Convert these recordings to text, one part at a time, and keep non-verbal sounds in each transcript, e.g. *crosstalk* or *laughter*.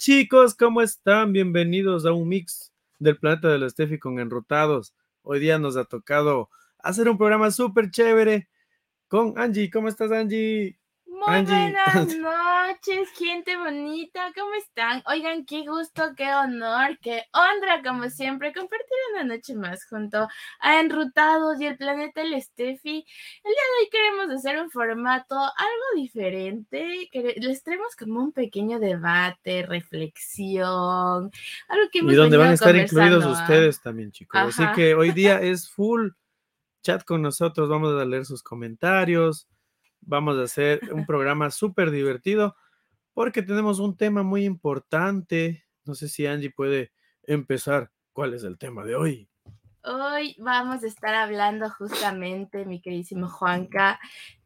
Chicos, ¿cómo están? Bienvenidos a un mix del planeta de la Steffi con Enrutados. Hoy día nos ha tocado hacer un programa súper chévere con Angie. ¿Cómo estás, Angie? Muy buenas *laughs* noches, gente bonita, ¿cómo están? Oigan, qué gusto, qué honor, qué honra, como siempre, compartir una noche más junto a Enrutados y el planeta El Steffi. El día de hoy queremos hacer un formato algo diferente, les traemos como un pequeño debate, reflexión, algo que hemos Y donde van a estar incluidos ¿ah? ustedes también, chicos. Así Ajá. que hoy día *laughs* es full chat con nosotros, vamos a leer sus comentarios, vamos a hacer un *laughs* programa súper divertido porque tenemos un tema muy importante. No sé si Angie puede empezar. ¿Cuál es el tema de hoy? Hoy vamos a estar hablando justamente, mi queridísimo Juanca,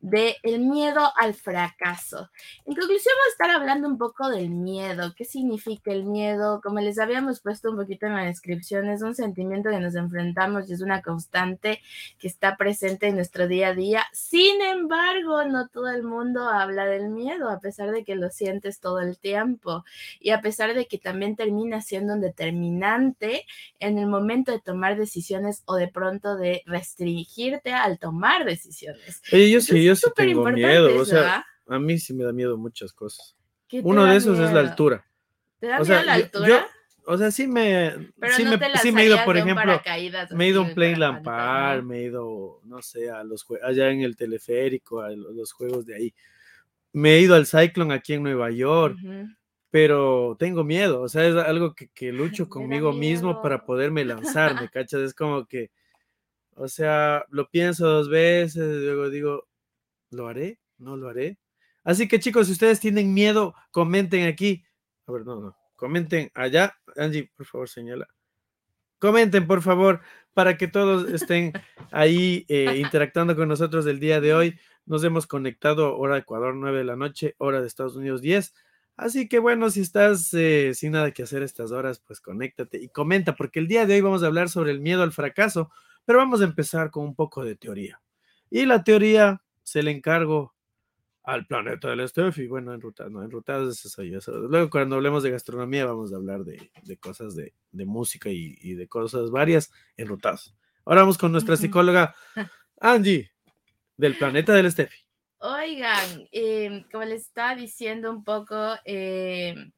de el miedo al fracaso. En conclusión, vamos a estar hablando un poco del miedo. ¿Qué significa el miedo? Como les habíamos puesto un poquito en la descripción, es un sentimiento que nos enfrentamos y es una constante que está presente en nuestro día a día. Sin embargo, no todo el mundo habla del miedo, a pesar de que lo sientes todo el tiempo y a pesar de que también termina siendo un determinante en el momento de tomar decisiones o de pronto de restringirte al tomar decisiones. Oye, yo es sí súper tengo importante miedo. O sea, ¿ah? a mí sí me da miedo muchas cosas. ¿Qué te Uno de esos es la miedo? altura. ¿Te da O miedo sea, la yo- altura? yo- O sea, sí me, Pero sí no me, te sí me he ido, por ejemplo, me he ido a un play paracaidista, lampar, ¿no? me he ido, no sé, a los allá en el teleférico, a lo- los juegos de ahí. Me he ido al Cyclone aquí en Nueva York, Ujú. pero tengo miedo, o sea, es algo que, que lucho *laughs* conmigo mismo para miedo. poderme lanzar, ¿me *laughs* cachas? Es como que, o sea, lo pienso dos veces, luego digo, ¿lo haré? ¿No lo haré? Así que chicos, si ustedes tienen miedo, comenten aquí. A ver, no, no, comenten allá. Angie, por favor, señala. Comenten, por favor, para que todos estén *laughs* ahí eh, interactuando con nosotros el día de hoy. Nos hemos conectado hora de Ecuador 9 de la noche, hora de Estados Unidos 10. Así que bueno, si estás eh, sin nada que hacer estas horas, pues conéctate y comenta, porque el día de hoy vamos a hablar sobre el miedo al fracaso, pero vamos a empezar con un poco de teoría. Y la teoría se le encargo al planeta del Steffi. Bueno, enrutados, no, eso soy yo. Eso- Luego cuando hablemos de gastronomía vamos a hablar de, de cosas de, de música y, y de cosas varias enrutados. Ahora vamos con nuestra psicóloga *laughs* Angie del planeta del Steffi. Oigan, em, como les estaba diciendo un poco, em,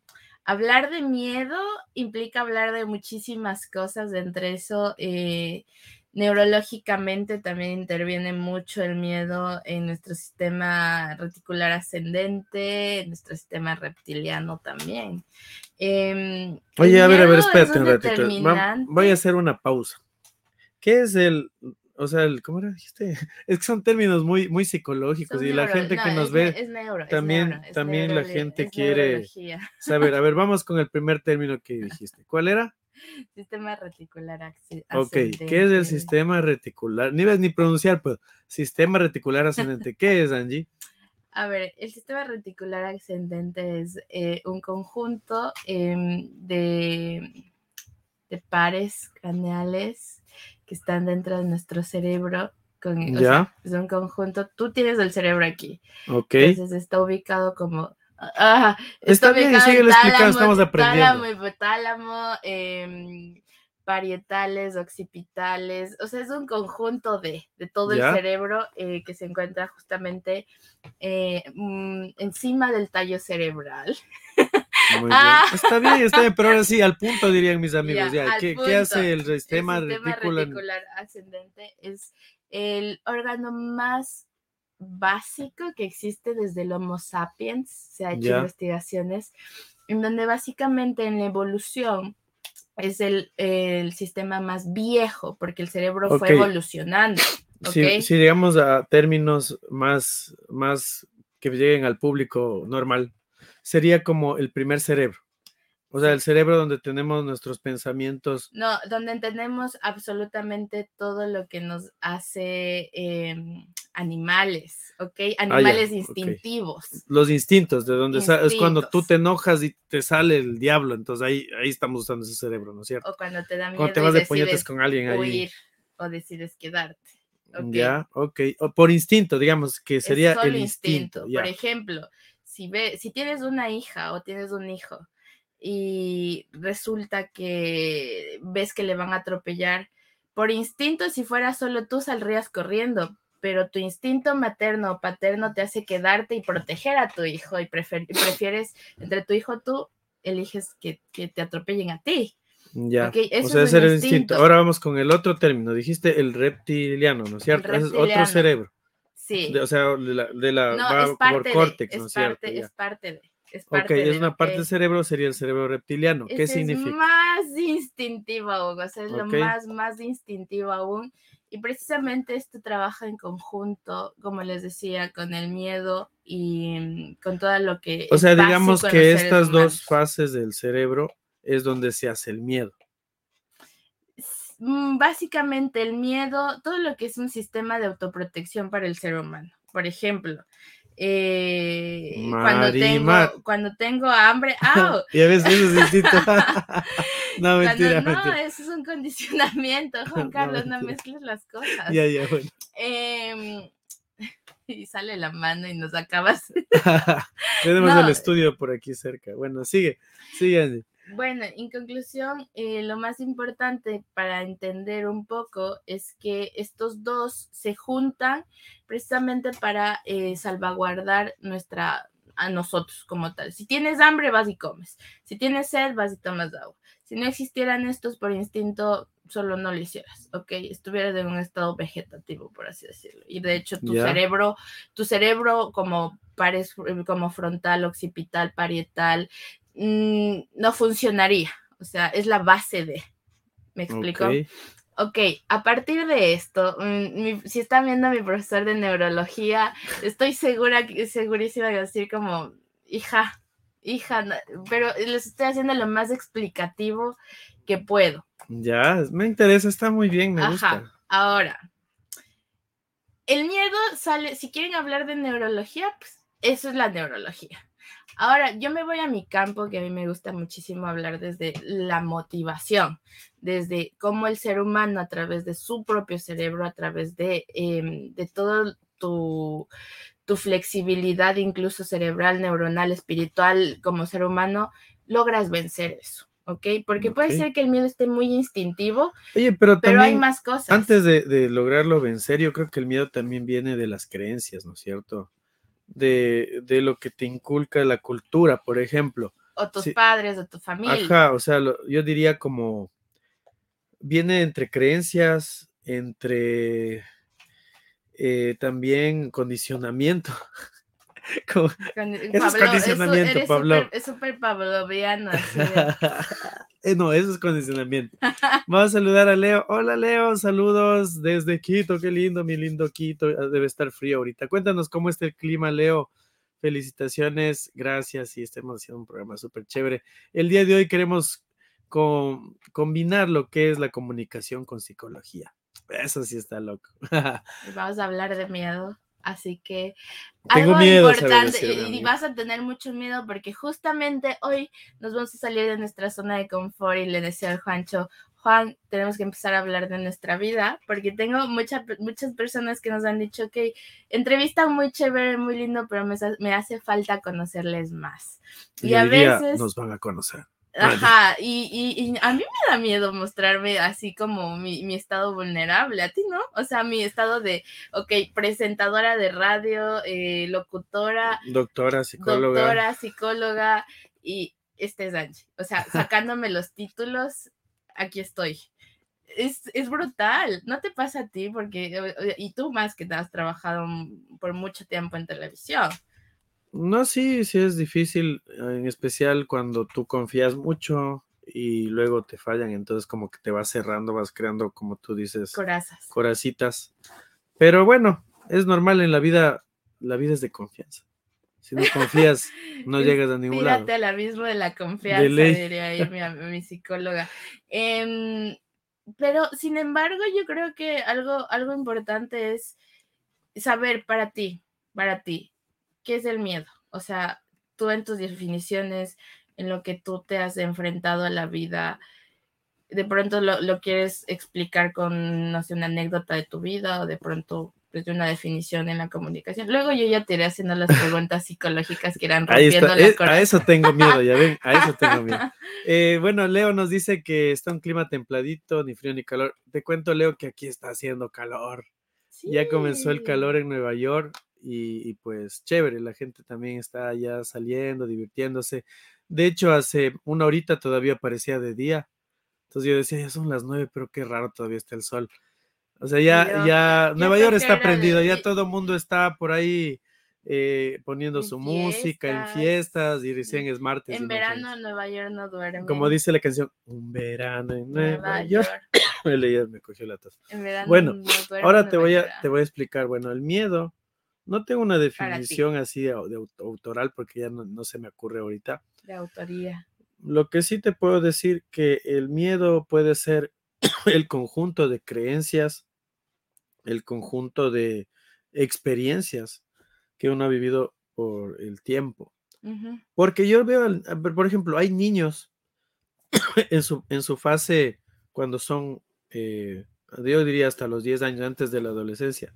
hablar de miedo implica hablar de muchísimas cosas, de entre eso, eh, neurológicamente también interviene mucho el miedo en nuestro sistema reticular ascendente, en nuestro sistema reptiliano también. Em, Oye, a ver, a ver, espérate un ratito. Va- Voy a hacer una pausa. ¿Qué es el, o sea, el, ¿cómo era? dijiste? *laughs* Es que son términos muy, muy psicológicos Son y la gente que no, nos es ve es neuro, es también, neuro, también la gente quiere saber. A ver, *laughs* vamos con el primer término que dijiste. ¿Cuál era? *laughs* Sistema reticular axi- Ok, ¿qué es el ascendente. sistema reticular? Ni ves ni pronunciar, pues. Sistema reticular ascendente. ¿Qué es, Angie? A ver, el sistema reticular ascendente es eh, un conjunto em, de, de pares craneales que están dentro de nuestro cerebro. Con, o sea, Ya. es un conjunto. Tú tienes el cerebro aquí. Ok. Entonces está ubicado como. Ah, Está bien, síguelo explicando, estamos aprendiendo. Tálamo, hipotálamo, em, parietales, occipitales. O sea, es un conjunto de, de todo Ya. el cerebro eh, que se encuentra justamente eh, mm, encima del tallo cerebral. Muy Ah. *laughs* bien. Está bien, está bien, pero ahora sí, al punto dirían mis amigos. Ya, Ya, al ¿Qué, hace el El sistema, sistema reticular? reticular ascendente es el órgano más básico que existe desde el Homo sapiens. Se ha hecho investigaciones en donde básicamente en la evolución es el, el sistema más viejo porque el cerebro fue evolucionando. Si, si llegamos a términos más, más que lleguen al público normal, sería como el primer cerebro. O sea, el cerebro donde tenemos nuestros pensamientos. No, donde entendemos absolutamente todo lo que nos hace em, animales, ¿ok? Animales Ah, ok. instintivos. Los instintos, de donde sa- es cuando tú Instintos. te enojas y te sale el diablo, entonces ahí, ahí estamos usando ese cerebro, ¿no es cierto? O cuando te da miedo Cuando te y vas de puñetes con alguien ahí. huir o decides quedarte. ¿ok? Ya, ok. O por instinto, digamos, que Es sería solo el instinto. ya. Por ejemplo, si, ve, si tienes una hija o tienes un hijo y resulta que ves que le van a atropellar. Por instinto, si fuera solo tú, saldrías corriendo, pero tu instinto materno o paterno te hace quedarte y proteger a tu hijo y, prefieres entre tu hijo tú, eliges que, te atropellen a ti. Ya, o sea, ese el instinto. Ahora vamos con el otro término. Dijiste el reptiliano, ¿no es cierto? es otro cerebro. Sí. o sea, de la, de la no, por córtex, ¿no es cierto? Es parte de. Es ok, es una parte del cerebro, sería el cerebro reptiliano. ¿Qué significa? Es más instintivo aún, o sea, es lo más, más instintivo aún. Y precisamente esto trabaja en conjunto, como les decía, con el miedo y con todo lo que... O sea, digamos que estas dos fases del cerebro es donde se hace el miedo. Mm, básicamente el miedo, todo lo que es un sistema de autoprotección para el ser humano. Por ejemplo, eh, cuando, tengo, cuando tengo hambre, *laughs* ¡au! y veces eso *laughs* no, mentira, no, eso es un condicionamiento, *laughs* Juan Carlos, no, mezcles las cosas. Ya, ya, bueno. Em, y sale la mano y nos acabas. Tenemos el estudio por aquí cerca. Bueno, sigue, sigue, Andy. Bueno, en conclusión, eh, lo más importante para entender un poco es que estos dos se juntan precisamente para eh, salvaguardar nuestra a nosotros como tal. Si tienes hambre, vas y comes. Si tienes sed, vas y tomas agua. Si no existieran estos por instinto, solo no lo hicieras, ¿ok? Estuvieras en un estado vegetativo, por así decirlo. Y de hecho, tu cerebro, tu cerebro como, pares, como frontal, occipital, parietal, Mm, no funcionaría. O sea, es la base de. ¿Me explico? Ok, a partir de esto, mm, si están viendo a mi profesor de neurología, estoy segura, segurísima de decir como, hija, hija, pero les estoy haciendo lo más explicativo que puedo. Ya, me interesa, está muy bien, me Ajá. Ahora, el miedo sale, si quieren hablar de neurología, pues eso es la neurología. Ahora, yo me voy a mi campo, que a mí me gusta muchísimo hablar desde la motivación, desde cómo el ser humano a través de su propio cerebro, a través de, eh, de todo tu, tu flexibilidad, incluso cerebral, neuronal, espiritual, como ser humano, logras vencer eso. ¿ok? Porque puede ser que el miedo esté muy instintivo, Oye, pero, pero hay más cosas. Antes de, de, lograrlo vencer, yo creo que el miedo también viene de las creencias, ¿no es cierto? De, de, lo que te inculca la cultura, por ejemplo. O tus padres, o tu familia. Ajá, o sea, yo diría como viene entre creencias, entre eh, también condicionamiento. *laughs* *laughs* es condicionamiento, Pablo. es súper pavloviano. *laughs* Eh, no, eso es condicionamiento. Vamos a saludar a Leo. Hola Leo, saludos desde Quito. Qué lindo, mi lindo Quito. Ah, debe estar frío ahorita. Cuéntanos cómo está el clima, Leo. Felicitaciones, gracias y estemos haciendo un programa súper chévere. El día de hoy queremos combinar lo que es la comunicación con psicología. Eso sí está loco. *laughs* Vamos a hablar de miedo. Así que algo importante y, vas a tener mucho miedo porque justamente hoy nos vamos a salir de nuestra zona de confort y le decía al Juancho, Juan, tenemos que empezar a hablar de nuestra vida porque tengo muchas muchas personas que nos han dicho que entrevista muy chévere, muy lindo, pero me, hace falta conocerles más. Y, a veces nos van a conocer. Ajá, y, a mí me da miedo mostrarme así como mi, estado vulnerable, a ti no, o sea, mi estado de, ok, presentadora de radio, eh, locutora, doctora, psicóloga. Doctora, psicóloga, y este es Angie, o sea, *laughs* sacándome los títulos, aquí estoy. Es, es, brutal, no te pasa a ti, porque, y tú más que te has trabajado por mucho tiempo en televisión. No, sí, sí es difícil, en especial cuando tú confías mucho y luego te fallan, entonces como que te vas cerrando, vas creando, como tú dices, corazas. Coracitas. Pero bueno, es normal en la vida, la vida es de confianza. Si no confías, *laughs* no llegas a ningún lado. al abismo de la confianza, diría ahí mi, *laughs* mi psicóloga. Em, pero, sin embargo, yo creo que algo, algo importante es saber para ti, para ti, ¿qué es el miedo? O sea, tú en tus definiciones, en lo que tú te has enfrentado a la vida, de pronto lo, quieres explicar con, no sé, una anécdota de tu vida o de pronto desde una definición en la comunicación. Luego yo ya te iré haciendo las *laughs* preguntas psicológicas que irán Ahí rompiendo está, la eh, a eso tengo miedo, ya ven, a eso tengo miedo. *laughs* Eh, bueno, Leo nos dice que está un clima templadito, ni frío ni calor. Te cuento, Leo, que aquí está haciendo calor. Ya comenzó el calor en Nueva York y, y pues chévere, la gente también está ya saliendo, divirtiéndose. De hecho, hace una horita todavía parecía de día. Entonces yo decía, ya son las nueve, pero qué raro todavía está el sol. O sea, ya, Yo- ya, yo Nueva York está prendido, de- ya todo el mundo está por ahí eh, poniendo En su música en fiestas. fiestas y recién es martes. En verano en Nueva York no duerme. Como dice la canción, un verano en Nueva, Nueva York. York. *coughs* Me cogió la tos. En verano Bueno, no Ahora te voy, a, te voy a explicar, bueno, el miedo, no tengo una definición así de, au- de aut- autoral porque ya no, no se me ocurre ahorita. De autoría. Lo que sí te puedo decir que el miedo puede ser *clears throat* el conjunto de creencias, el conjunto de experiencias que uno ha vivido por el tiempo. Porque yo veo, por ejemplo, hay niños *clears throat* en su, en su fase cuando son, eh, yo diría hasta los 10 años antes de la adolescencia.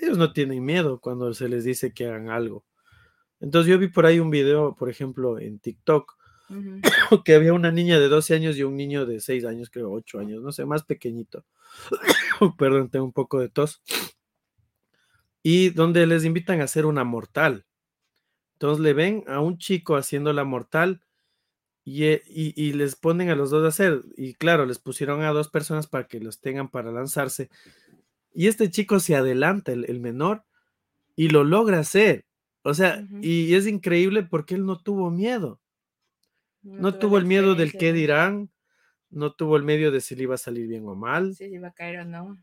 Ellos no tienen miedo cuando se les dice que hagan algo. Entonces yo vi por ahí un video, por ejemplo, en TikTok, *coughs* que había una niña de 12 años y un niño de 6 años, creo 8 años, no sé, más pequeñito. *coughs* Perdón, tengo un poco de tos. Y donde les invitan a hacer una mortal. Entonces le ven a un chico haciendo la mortal y, eh, y- y les ponen a los dos a hacer. Y claro, les pusieron a dos personas para que los tengan para lanzarse. Y este chico se adelanta, el, el menor, y lo logra hacer. O sea, y es increíble porque él no tuvo miedo. No tuvo el miedo del qué dirán, no tuvo el medio de si le iba a salir bien o mal. Si se iba a caer o no.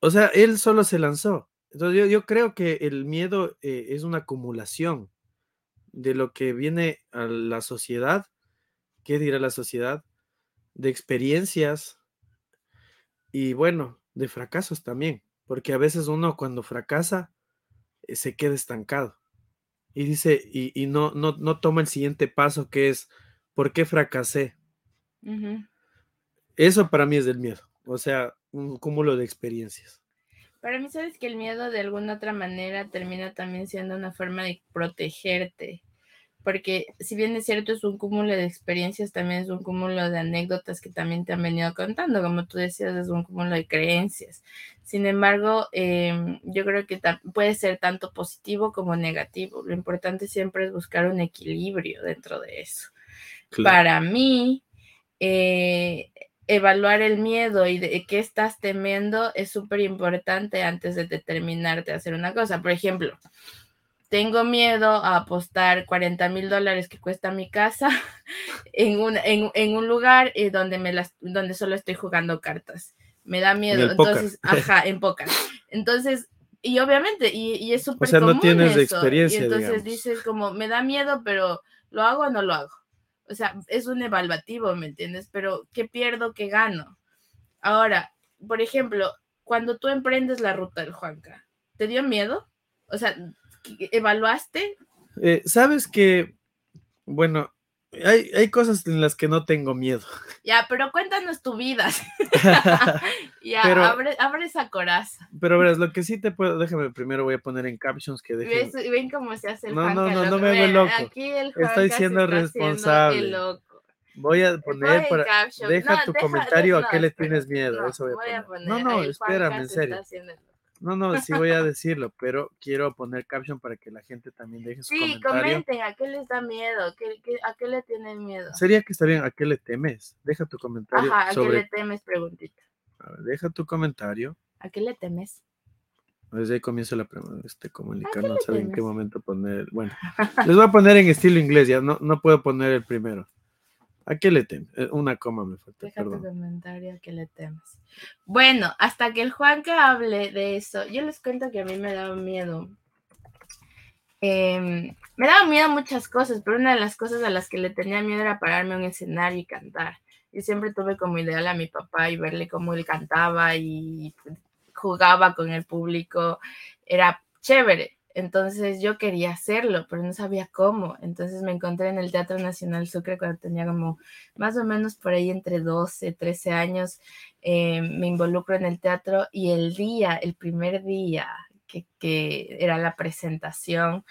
O sea, él solo se lanzó. Entonces yo, yo creo que el miedo eh, es una acumulación de lo que viene a la sociedad, qué dirá la sociedad, de experiencias y bueno, de fracasos también, porque a veces uno cuando fracasa eh, se queda estancado y dice, y, y no, no, no toma el siguiente paso que es, ¿por qué fracasé? Eso para mí es del miedo, o sea, un cúmulo de experiencias. Para mí, sabes que el miedo de alguna otra manera termina también siendo una forma de protegerte. Porque si bien es cierto, es un cúmulo de experiencias, también es un cúmulo de anécdotas que también te han venido contando. Como tú decías, es un cúmulo de creencias. Sin embargo, em, yo creo que puede ser tanto positivo como negativo. Lo importante siempre es buscar un equilibrio dentro de eso. Claro. Para mí, eh, evaluar el miedo y de qué estás temiendo es súper importante antes de determinarte a hacer una cosa. Por ejemplo, tengo miedo a apostar 40 mil dólares que cuesta mi casa *laughs* en un, en, en un lugar eh, donde, me las, donde solo estoy jugando cartas. Me da miedo. Entonces, ajá, en póker. Entonces, y obviamente, y, y es súper sea, no tienes eso. experiencia, Y entonces digamos. dices como, me da miedo, pero ¿lo hago o no lo hago? O sea, es un evaluativo, ¿me entiendes? Pero ¿qué pierdo, qué gano? Ahora, por ejemplo, cuando tú emprendes la ruta del Juanca, ¿te dio miedo? O sea, ¿evaluaste? Eh, Sabes que, bueno, hay, hay cosas en las que no tengo miedo. *laughs* Ya, pero cuéntanos tu vida. *laughs* ya, Pero- abre, abre esa coraza. Pero verás, lo que sí te puedo, déjame primero voy a poner en captions que dejen. ¿Ves? ¿Ven cómo se hace el No, no, no, no me hago loco. Aquí el Estoy siendo responsable. loco. Voy a Pon poner para. Deja No, tu deja- comentario a qué no, le tienes miedo. no, eso voy a voy poner. a poner, no, no, espérame, en se serio. No, no, sí voy a decirlo, pero quiero poner caption para que la gente también deje su Sí, comentario. comenten, ¿a qué les da miedo? ¿Qué, qué- a qué le tienen miedo? Sería que está bien, ¿a qué le temes? Deja tu comentario Ajá, ¿a qué le temes? Preguntita. a ver, deja tu comentario. ¿A qué le temes? Desde ahí comienza la pregunta. Este comunicar, no le sabe en qué momento poner. Bueno, les voy a poner en estilo inglés, ya no, no puedo poner el primero. ¿A qué le temes? Eh, Una coma me falta, Deja tu comentario a qué le temes. Bueno, hasta que el Juanca hable de eso, yo les cuento que a mí me daba miedo. Em, me daba miedo muchas cosas, pero una de las cosas a las que le tenía miedo era pararme a un escenario y cantar. Yo siempre tuve como ideal a mi papá y verle cómo él cantaba y jugaba con el público. Era chévere. Entonces yo quería hacerlo, pero no sabía cómo. Entonces me encontré en el Teatro Nacional Sucre cuando tenía como más o menos por ahí entre 12, 13 años. eh, me involucro en el teatro y el día, el primer día que, que era la presentación.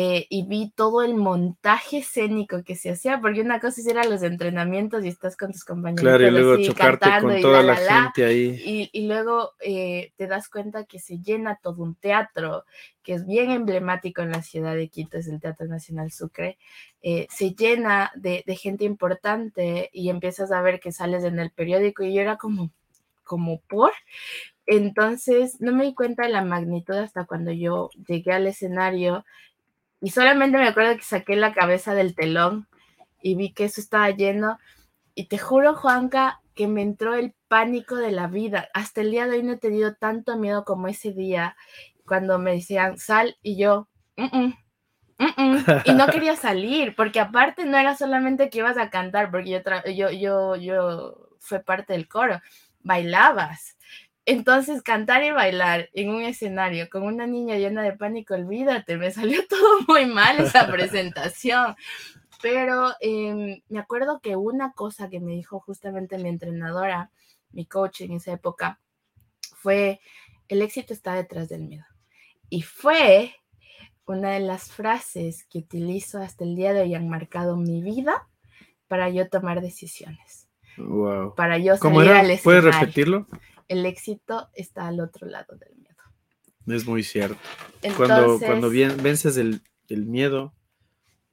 Eh, y vi todo el montaje escénico que se hacía, porque una cosa es ir a los entrenamientos y estás con tus compañeros. Claro, y luego chocarte con toda la, gente ahí. Y, y luego eh, te das cuenta que se llena todo un teatro, que es bien emblemático en la ciudad de Quito, es el Teatro Nacional Sucre, eh, se llena de, de, gente importante y empiezas a ver que sales en el periódico y yo era como, como por. Entonces no me di cuenta de la magnitud hasta cuando yo llegué al escenario y solamente me acuerdo que saqué la cabeza del telón y vi que eso estaba lleno. Y te juro, Juanca, que me entró el pánico de la vida. Hasta el día de hoy no he tenido tanto miedo como ese día cuando me decían sal y yo, y no quería salir, porque aparte no era solamente que ibas a cantar, porque yo, yo, yo, yo fue parte del coro, bailabas. Entonces, cantar y bailar en un escenario con una niña llena de pánico, olvídate, me salió *laughs* todo muy mal esa presentación. Pero em, me acuerdo que una cosa que me dijo justamente mi entrenadora, mi coach en esa época, fue, el éxito está detrás del miedo. Y fue una de las frases que utilizo hasta el día de hoy, han marcado mi vida para yo tomar decisiones. Wow. Para yo salir ¿Cómo era? al escenario. ¿Puedes repetirlo? El éxito está al otro lado del miedo. Es muy cierto. Entonces, Cuando, vences el, el miedo,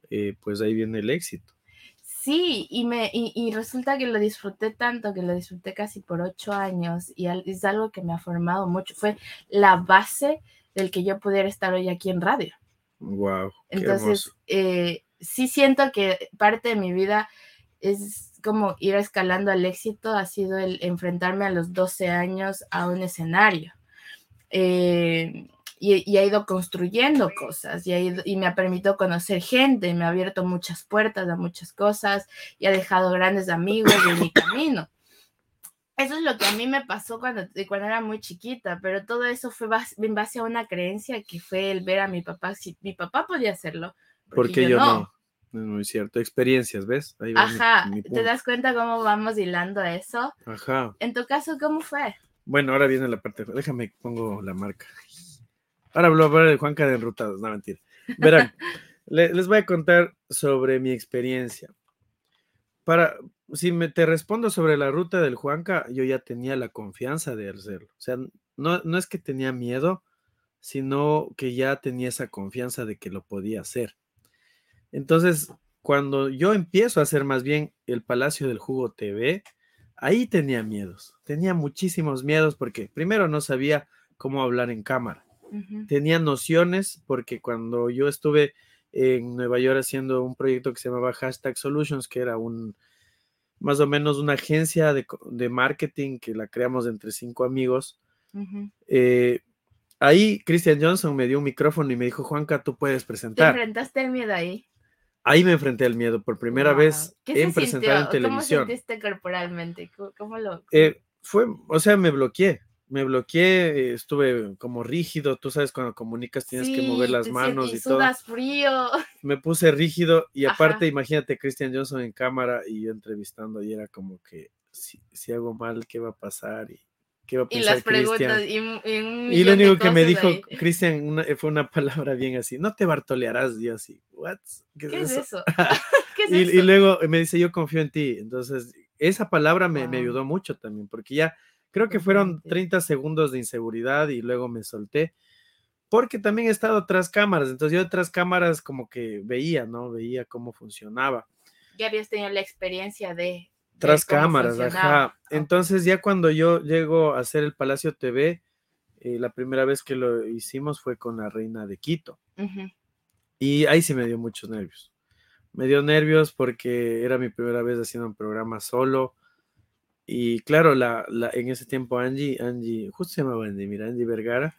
eh, pues ahí viene el éxito. Sí, y, me, y, y, resulta que lo disfruté tanto, que lo disfruté casi por ocho años, y es algo que me ha formado mucho. Fue la base del que yo pudiera estar hoy aquí en radio. Wow. Entonces, eh, sí siento que parte de mi vida es como ir escalando al éxito, ha sido el enfrentarme a los 12 años a un escenario. Eh, y, y, ha ido construyendo cosas y, ha ido, y me ha permitido conocer gente, me ha abierto muchas puertas a muchas cosas y ha dejado grandes amigos en mi camino. Eso es lo que a mí me pasó cuando, cuando era muy chiquita, pero todo eso fue base, en base a una creencia que fue el ver a mi papá, si mi papá podía hacerlo. Porque, porque yo, yo, no. no. Es muy cierto. Experiencias, ¿ves? Ahí Ajá. Mi, mi ¿Te das cuenta cómo vamos hilando eso? Ajá. En tu caso, ¿cómo fue? Bueno, ahora viene la parte. Déjame, pongo la marca. Ahora hablo de Juanca de Enrutados. No, mentira. Verán, *laughs* le, les voy a contar sobre mi experiencia. Para, si me te respondo sobre la ruta del Juanca, yo ya tenía la confianza de hacerlo. O sea, no, no es que tenía miedo, sino que ya tenía esa confianza de que lo podía hacer. Entonces, cuando yo empiezo a hacer más bien el Palacio del Jugo TV, ahí tenía miedos, tenía muchísimos miedos porque primero no sabía cómo hablar en cámara, uh -huh. tenía nociones porque cuando yo estuve en Nueva York haciendo un proyecto que se llamaba Hashtag Solutions, que era un más o menos una agencia de, de marketing que la creamos entre cinco amigos. Uh -huh. eh, ahí Christian Johnson me dio un micrófono y me dijo, Juanca, tú puedes presentar. ¿Te enfrentaste el miedo ahí? Ahí me enfrenté al miedo por primera wow. vez en presentar en televisión. ¿Cómo sentiste corporalmente? ¿Cómo lo...? Eh, fue, o sea, me bloqueé, me bloqueé, estuve como rígido, tú sabes, cuando comunicas tienes sí, que mover las manos y, y todo. frío. *laughs* Me puse rígido y aparte, Ajá. imagínate, Christian Johnson en cámara y yo entrevistando y era como que si, si hago mal, ¿qué va a pasar? Y, ¿Qué va a pensar y las preguntas y, y, y lo único que me dijo *laughs* Cristian fue una palabra bien así, no te bartolearás, yo así, ¿what? ¿Qué, ¿Qué es eso? eso? *laughs* ¿Qué es y, eso? y, luego me dice, yo confío en ti, entonces esa palabra me, wow. me ayudó mucho también, porque ya creo que fueron 30 segundos de inseguridad y luego me solté, porque también he estado tras cámaras, entonces yo tras cámaras como que veía, ¿no? Veía cómo funcionaba. Ya habías tenido la experiencia de tras cámaras, ajá. Entonces ya cuando yo llego a hacer el Palacio TV, eh, la primera vez que lo hicimos fue con la reina de Quito. Uh -huh. Y ahí sí me dio muchos nervios. Me dio nervios porque era mi primera vez haciendo un programa solo. Y claro, la, la, en ese tiempo Angie, Angie, justo se llamaba Angie, mira, Angie Vergara,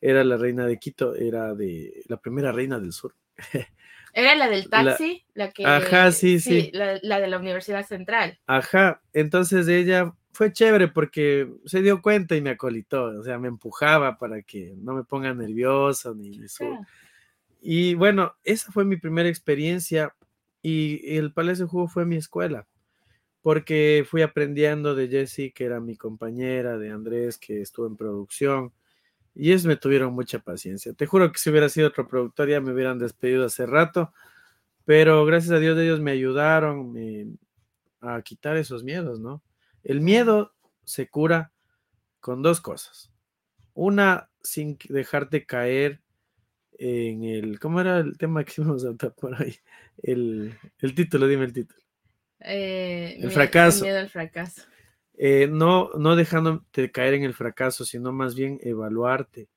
era la reina de Quito, era de la primera reina del sur. *laughs* Era la del taxi, la, la que. Ajá, sí, sí. sí. La, la, de la Universidad Central. Ajá, entonces ella fue chévere porque se dio cuenta y me acolitó, o sea, me empujaba para que no me ponga nervioso ni eso. Ajá. Y bueno, esa fue mi primera experiencia y el Palacio Jugo fue mi escuela, porque fui aprendiendo de Jessie, que era mi compañera, de Andrés, que estuvo en producción, Y ellos me tuvieron mucha paciencia. Te juro que si hubiera sido otro productor ya me hubieran despedido hace rato, pero gracias a Dios ellos me ayudaron a quitar esos miedos, ¿no? El miedo se cura con dos cosas. Una, sin dejarte caer en el, ¿cómo era el tema que íbamos a por ahí? El, título, dime el título. Eh, el fracaso. Miedo al fracaso. Eh, no, no dejándote caer en el fracaso, sino más bien evaluarte.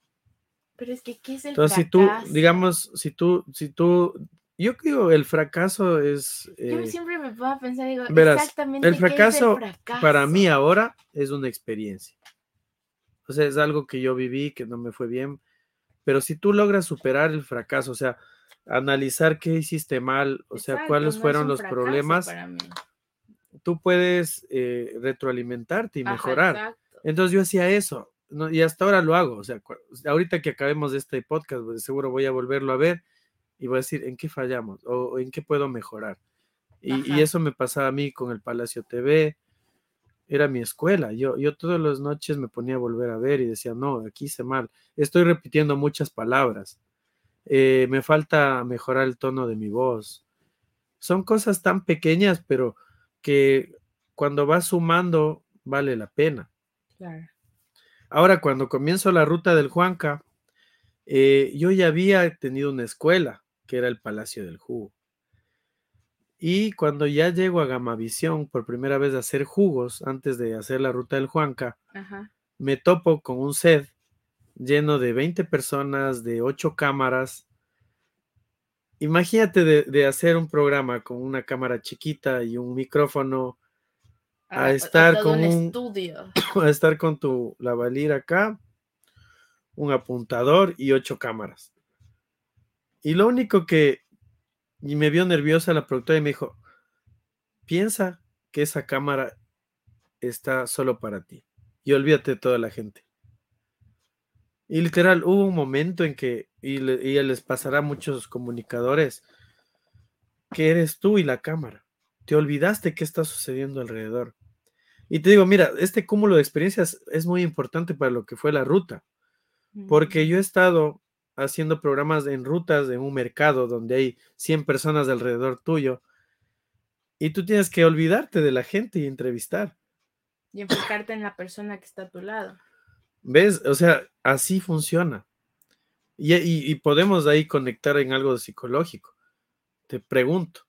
Pero es que, ¿qué es el Entonces, si tú, digamos, si tú, si tú, yo creo el fracaso es... yo eh, siempre me puedo pensar, digo, exactamente el fracaso, para mí ahora es una experiencia. O sea, es algo que yo viví, que no me fue bien, pero si tú logras superar el fracaso, o sea, analizar qué hiciste mal, o sea, cuáles fueron los problemas, tú puedes eh, retroalimentarte y mejorar. Entonces yo hacía eso, y hasta ahora lo hago. O sea, ahorita que acabemos este podcast, pues seguro voy a volverlo a ver y voy a decir en qué fallamos o, en qué puedo mejorar. Y, y, eso me pasaba a mí con el Palacio TV, era mi escuela. Yo, yo todas las noches me ponía a volver a ver y decía, no, aquí hice mal. Estoy repitiendo muchas palabras. Eh, me falta mejorar el tono de mi voz. Son cosas tan pequeñas, pero que cuando vas sumando vale la pena. Ahora, cuando comienzo la ruta del Juanca, eh, yo ya había tenido una escuela, que era el Palacio del Jugo. Y cuando ya llego a Gamavisión por primera vez a hacer jugos, antes de hacer la ruta del Juanca, me topo con un set lleno de 20 personas, de 8 cámaras. Imagínate de, hacer un programa con una cámara chiquita y un micrófono, a, estar con un estudio. *coughs* a estar con tu lavalir acá, un apuntador y ocho cámaras. Y lo único que y me vio nerviosa la productora y me dijo, piensa que esa cámara está solo para ti y olvídate de toda la gente. Y literal, hubo un momento en que, y, les pasará a muchos comunicadores, que eres tú y la cámara. Te olvidaste qué está sucediendo alrededor. Y te digo, mira, este cúmulo de experiencias es muy importante para lo que fue la ruta, porque yo he estado haciendo programas en rutas en un mercado donde hay 100 personas alrededor tuyo y tú tienes que olvidarte de la gente y entrevistar. Y enfocarte en la persona que está a tu lado. ¿Ves? O sea, así funciona. Y, y, podemos ahí conectar en algo psicológico. Te pregunto,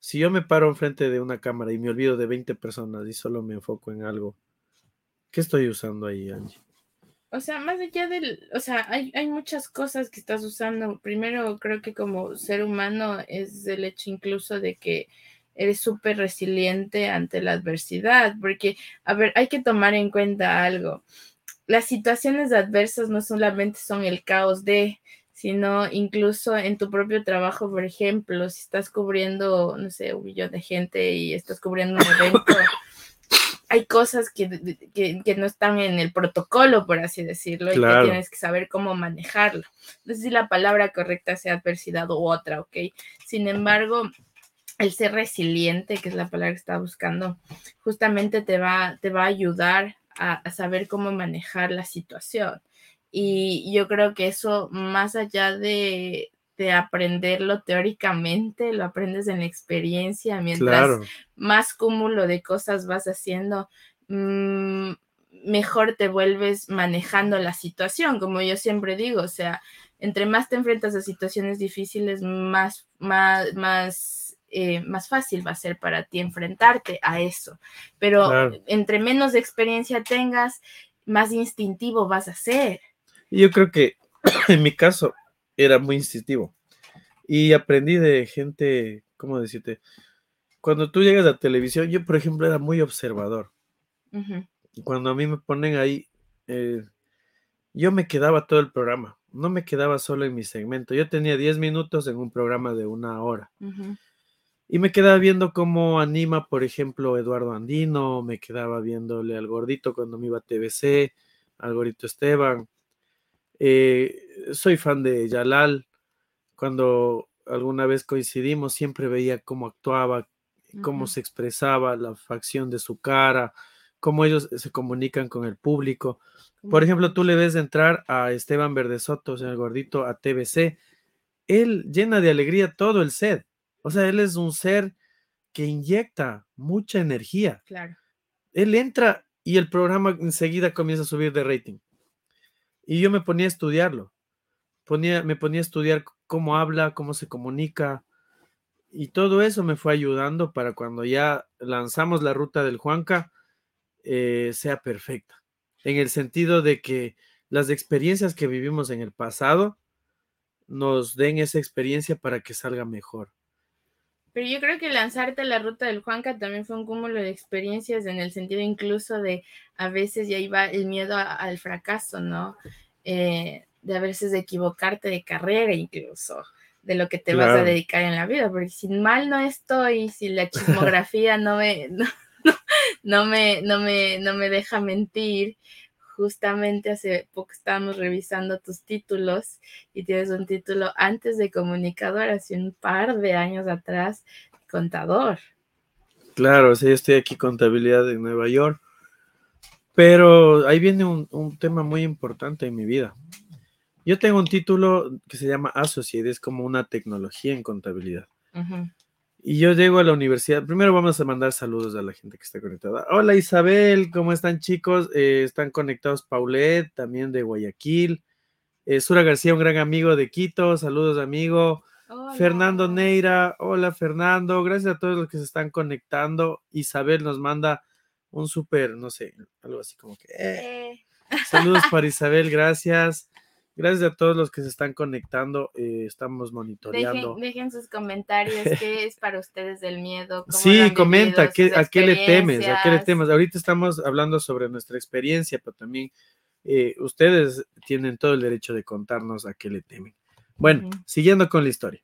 si yo me paro enfrente de una cámara y me olvido de 20 personas y solo me enfoco en algo, ¿qué estoy usando ahí, Angie? o sea, más allá del, o sea, hay, hay muchas cosas que estás usando. Primero, creo que como ser humano es el hecho incluso de que eres súper resiliente ante la adversidad, porque, a ver, hay que tomar en cuenta algo. Las situaciones adversas no solamente son el caos de, sino incluso en tu propio trabajo, por ejemplo, si estás cubriendo, no sé, un millón de gente y estás cubriendo un evento *coughs* hay cosas que, no están en el protocolo, por así decirlo, y que tienes que saber cómo manejarlo. No sé si la palabra correcta sea adversidad u otra, ¿ok? Sin embargo, el ser resiliente, que es la palabra que estaba buscando, justamente te va, te va a ayudar a, a saber cómo manejar la situación. Y yo creo que eso, más allá de, de aprenderlo teóricamente, lo aprendes en la experiencia, mientras más cúmulo de cosas vas haciendo, mm, mejor te vuelves manejando la situación, como yo siempre digo, o sea, entre más te enfrentas a situaciones difíciles, más, más, más, eh, más fácil va a ser para ti enfrentarte a eso. Pero entre menos experiencia tengas, más instintivo vas a ser. Yo creo que *clears throat* en mi caso, era muy instintivo. Y aprendí de gente, ¿cómo decirte? Cuando tú llegas a televisión, yo por ejemplo era muy observador. Cuando a mí me ponen ahí, eh, yo me quedaba todo el programa, no me quedaba solo en mi segmento. Yo tenía 10 minutos en un programa de una hora. Y me quedaba viendo cómo anima, por ejemplo, Eduardo Andino, me quedaba viéndole al gordito cuando me iba a TVC, al gordito Esteban. Eh, soy fan de Yalal. Cuando alguna vez coincidimos, siempre veía cómo actuaba, cómo se expresaba, la facción de su cara, cómo ellos se comunican con el público. Por ejemplo, tú le ves entrar a Esteban Verdesoto, el gordito, a TBC. Él llena de alegría todo el set. O sea, él es un ser que inyecta mucha energía. Claro. Él entra y el programa enseguida comienza a subir de rating. Y yo me ponía a estudiarlo. Ponía, me ponía a estudiar cómo habla, cómo se comunica. Y todo eso me fue ayudando para cuando ya lanzamos la ruta del Juanca, eh, sea perfecta. En el sentido de que las experiencias que vivimos en el pasado nos den esa experiencia para que salga mejor. Pero yo creo que lanzarte la ruta del Juanca también fue un cúmulo de experiencias en el sentido incluso de a veces ya iba el miedo al fracaso, ¿no? Eh, de a veces de equivocarte de carrera incluso, de lo que te vas a dedicar en la vida, porque si mal no estoy, si la chismografía no me, *laughs* no, me, no, me, no me deja mentir, justamente hace poco estábamos revisando tus títulos y tienes un título antes de comunicador, hace un par de años atrás, contador. Claro, sí, estoy aquí contabilidad en Nueva York, pero ahí viene un, tema muy importante en mi vida. Yo tengo un título que se llama Associate, es como una tecnología en contabilidad. Y yo llego a la universidad. Primero vamos a mandar saludos a la gente que está conectada. Hola Isabel, ¿cómo están chicos? Eh, están conectados Paulette, también de Guayaquil. Eh, Sura García, un gran amigo de Quito. Saludos, amigo. Fernando Neira, hola Fernando. Gracias a todos los que se están conectando. Isabel nos manda un súper, no sé, algo así como que. Eh. Saludos *laughs* para Isabel, gracias. Gracias a todos los que se están conectando. Eh, estamos monitoreando. Dejen, sus comentarios. *laughs* ¿Qué es para ustedes del miedo? Sí, comenta. ¿A qué, le temes? ¿A qué le temes? Ahorita estamos hablando sobre nuestra experiencia, pero también eh, ustedes tienen todo el derecho de contarnos a qué le temen. Bueno, siguiendo con la historia.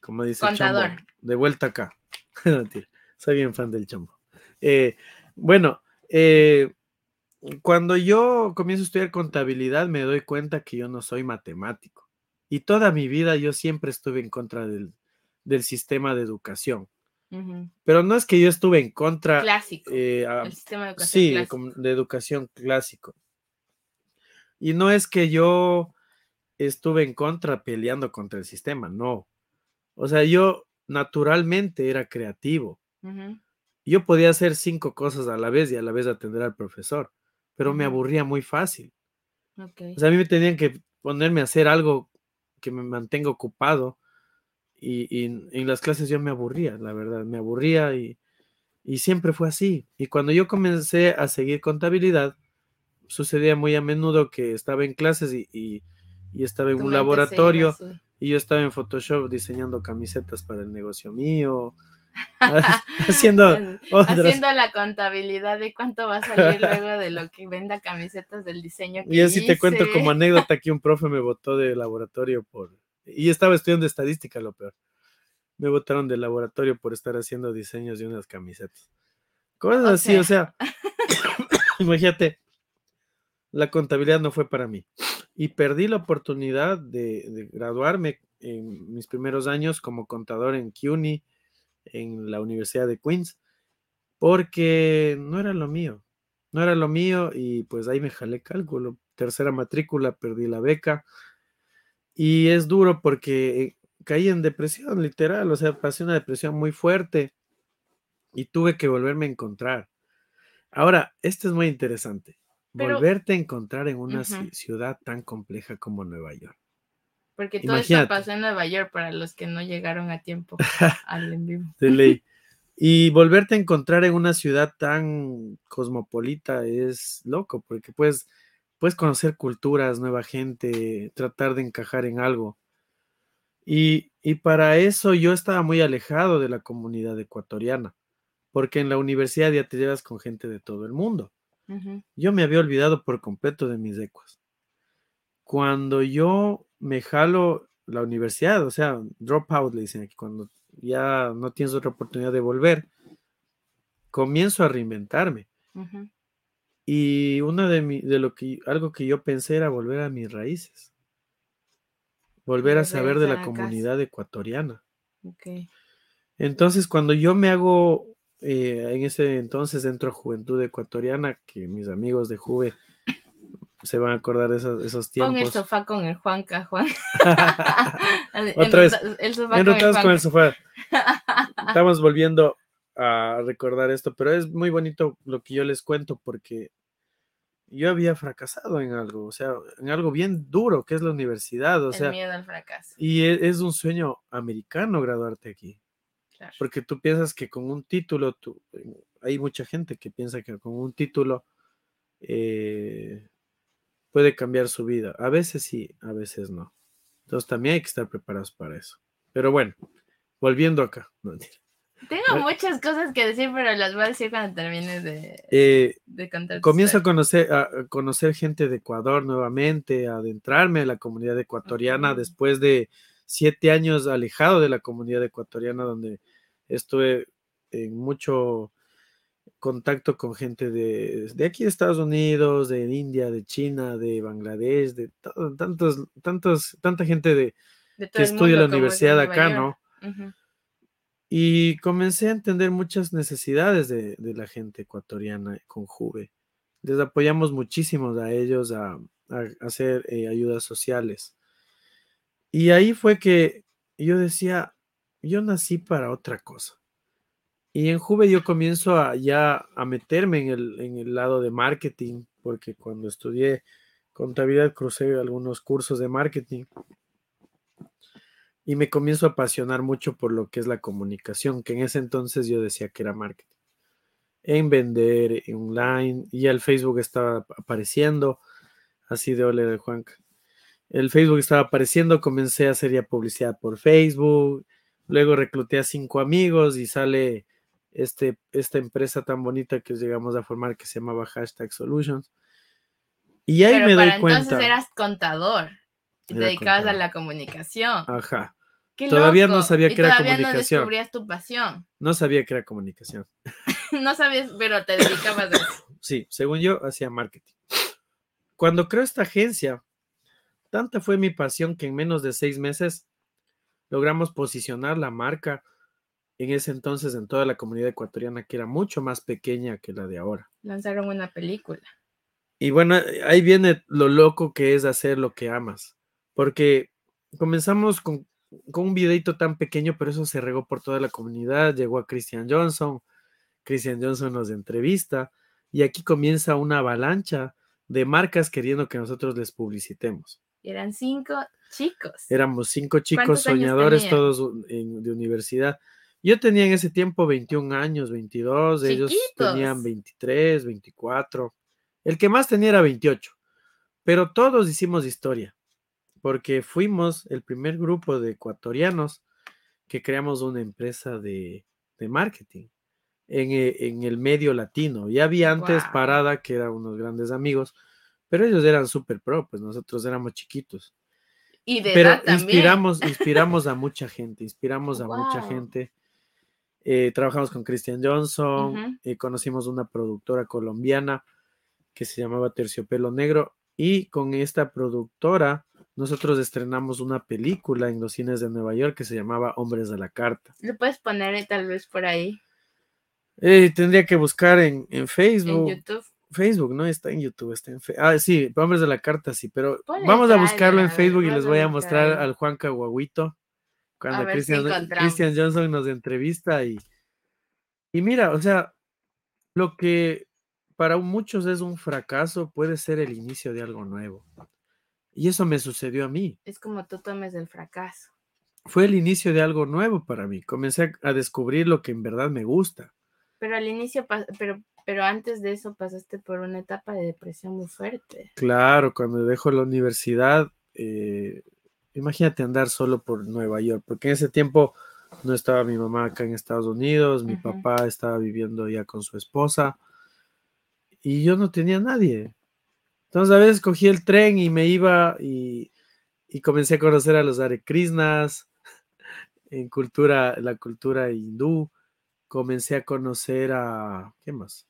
Como dice Contador. de vuelta acá. *laughs* Soy bien fan del chombo. Eh, bueno, eh, cuando yo comienzo a estudiar contabilidad, me doy cuenta que yo no soy matemático. Y toda mi vida yo siempre estuve en contra del, sistema de educación. Pero no es que yo estuve en contra. Clásico. Eh, el sistema de educación. Sí, de educación clásico. Y no es que yo estuve en contra peleando contra el sistema, no. O sea, yo naturalmente era creativo. Yo podía hacer cinco cosas a la vez y a la vez atender al profesor pero me aburría muy fácil. O sea, a mí me tenían que ponerme a hacer algo que me mantenga ocupado y, en las clases yo me aburría, la verdad, me aburría y, siempre fue así. Y cuando yo comencé a seguir contabilidad, sucedía muy a menudo que estaba en clases y, estaba en un laboratorio y yo estaba en Photoshop diseñando camisetas para el negocio mío *laughs* haciendo haciendo la contabilidad de cuánto va a salir luego de lo que venda camisetas del diseño que y así te cuento como *laughs* anécdota que un profe me votó de laboratorio por y estaba estudiando estadística lo peor. Me votaron de laboratorio por estar haciendo diseños de unas camisetas. Cosas así o sea *coughs* imagínate la contabilidad no fue para mí. Y perdí la oportunidad de, de graduarme en mis primeros años como contador en CUNY en la Universidad de Queens, porque no era lo mío, no era lo mío y pues ahí me jalé cálculo. Tercera matrícula, perdí la beca y es duro porque caí en depresión, literal, o sea, pasé una depresión muy fuerte y tuve que volverme a encontrar. Ahora, esto es muy interesante. Volverte a encontrar en una ciudad tan compleja como Nueva York. Porque todo esto pasó en Nueva York para los que no llegaron a tiempo *laughs* al en vivo. De ley. *laughs* Y volverte a encontrar en una ciudad tan cosmopolita es loco, porque puedes, puedes conocer culturas, nueva gente, tratar de encajar en algo. Y, para eso yo estaba muy alejado de la comunidad ecuatoriana, porque en la universidad ya te llevas con gente de todo el mundo. Yo me había olvidado por completo de mis ecuas. Cuando yo me jalo la universidad, o sea, drop out le dicen aquí, cuando ya no tienes otra oportunidad de volver, comienzo a reinventarme. Y una de, mi, de lo que, algo que yo pensé era volver a mis raíces, volver a saber de la comunidad ecuatoriana. Entonces, cuando yo me hago eh, en ese entonces entro a Juventud Ecuatoriana, que mis amigos de Juve se van a acordar de esos, esos tiempos. Pon el sofá con el Juanca, Juan. *laughs* Otra vez. El sofá con el con sofá. *laughs* Estamos volviendo a recordar esto, pero es muy bonito lo que yo les cuento porque yo había fracasado en algo, o sea, en algo bien duro, que es la universidad, o el sea, miedo al fracaso. y e- es un sueño americano graduarte aquí. Claro. Porque tú piensas que con un título, tú, hay mucha gente que piensa que con un título eh, puede cambiar su vida. A veces sí, a veces no. Entonces también hay que estar preparados para eso. Pero bueno, volviendo acá. Tengo muchas cosas que decir, pero las voy a decir cuando termine de, Eh, de contar. comienzo a conocer, a a conocer gente de Ecuador nuevamente, a adentrarme en la comunidad ecuatoriana después de siete años alejado de la comunidad ecuatoriana, donde estuve en mucho contacto con gente de, de aquí de Estados Unidos, de India, de China, de Bangladesh, de tantos, tantos, tanta gente de, De que estudia la en universidad Nueva acá. ¿no? Y comencé a entender muchas necesidades de, de la gente ecuatoriana con Juve. Les apoyamos muchísimo a ellos a, a hacer eh, ayudas sociales. Y ahí fue que yo decía, yo nací para otra cosa. Y en Juve yo comienzo a, ya a meterme en el, en el lado de marketing, porque cuando estudié contabilidad crucé algunos cursos de marketing y me comienzo a apasionar mucho por lo que es la comunicación, que en ese entonces yo decía que era marketing. En vender, en online, y el Facebook estaba ap- apareciendo, así de ole de Juanca. El Facebook estaba apareciendo, comencé a hacer ya publicidad por Facebook, luego recluté a cinco amigos y sale este, esta empresa tan bonita que llegamos a formar que se llamaba Hashtag Solutions. Y ahí Pero me doy cuenta. entonces eras contador. Y te Era dedicabas a contador. la comunicación. Ajá. Qué Todavía no loco. sabía Y que era todavía no comunicación. descubrías tu pasión. No sabía que era comunicación. *laughs* no sabías, pero te dedicabas a eso. *coughs* Sí, según yo, hacía marketing. Cuando creo esta agencia, tanta fue mi pasión que en menos de seis meses logramos posicionar la marca en ese entonces en toda la comunidad ecuatoriana, que era mucho más pequeña que la de ahora. Lanzaron una película. Y bueno, ahí viene lo loco que es hacer lo que amas, porque comenzamos con, con un videito tan pequeño, pero eso se regó por toda la comunidad, llegó a Christian Johnson, Christian Johnson nos entrevista y aquí comienza una avalancha de marcas queriendo que nosotros les publicitemos. Eran cinco chicos. Éramos cinco chicos ¿Cuántos años soñadores, todos en- de universidad. Yo tenía en ese tiempo 21 años, 22, ellos tenían Chiquitos. 23, 24. El que más tenía era 28. Pero todos hicimos historia, porque fuimos el primer grupo de ecuatorianos que creamos una empresa de, de marketing en, eh, en el medio latino. Ya había antes. Parada, que eran unos grandes amigos, pero ellos eran súper pro, pues nosotros éramos chiquitos. Y de Pero edad también. inspiramos, inspiramos a *laughs* mucha gente, inspiramos a mucha gente. Eh, trabajamos con Christian Johnson, eh, conocimos una productora colombiana que se llamaba Terciopelo Negro y con esta productora nosotros estrenamos una película en los cines de Nueva York que se llamaba Hombres de la Carta. Lo puedes poner eh, tal vez por ahí Eh, tendría que buscar en, en en Facebook. YouTube. Facebook, no está en YouTube, está en Facebook. Ah, sí, Hombres de la Carta, sí, pero Ponle vamos a buscarlo en Facebook y les voy a mostrar al Juan Caguaguito cuando Christian, Johnson nos entrevista y, y mira, o sea, lo que para muchos es un fracaso puede ser el inicio de algo nuevo. Y eso me sucedió a mí. Es como tú tomes el fracaso. Fue el inicio de algo nuevo para mí. Comencé a, descubrir lo que en verdad me gusta. Pero al inicio, pero, pero antes de eso pasaste por una etapa de depresión muy fuerte. Claro, cuando dejo la universidad, eh, imagínate andar solo por Nueva York, porque en ese tiempo no estaba mi mamá acá en Estados Unidos, mi papá estaba viviendo ya con su esposa y yo no tenía nadie. Entonces a veces cogí el tren y me iba y, y comencé a conocer a los Hare Krishnas *laughs* en cultura, la cultura hindú. Comencé a conocer a, ¿qué más?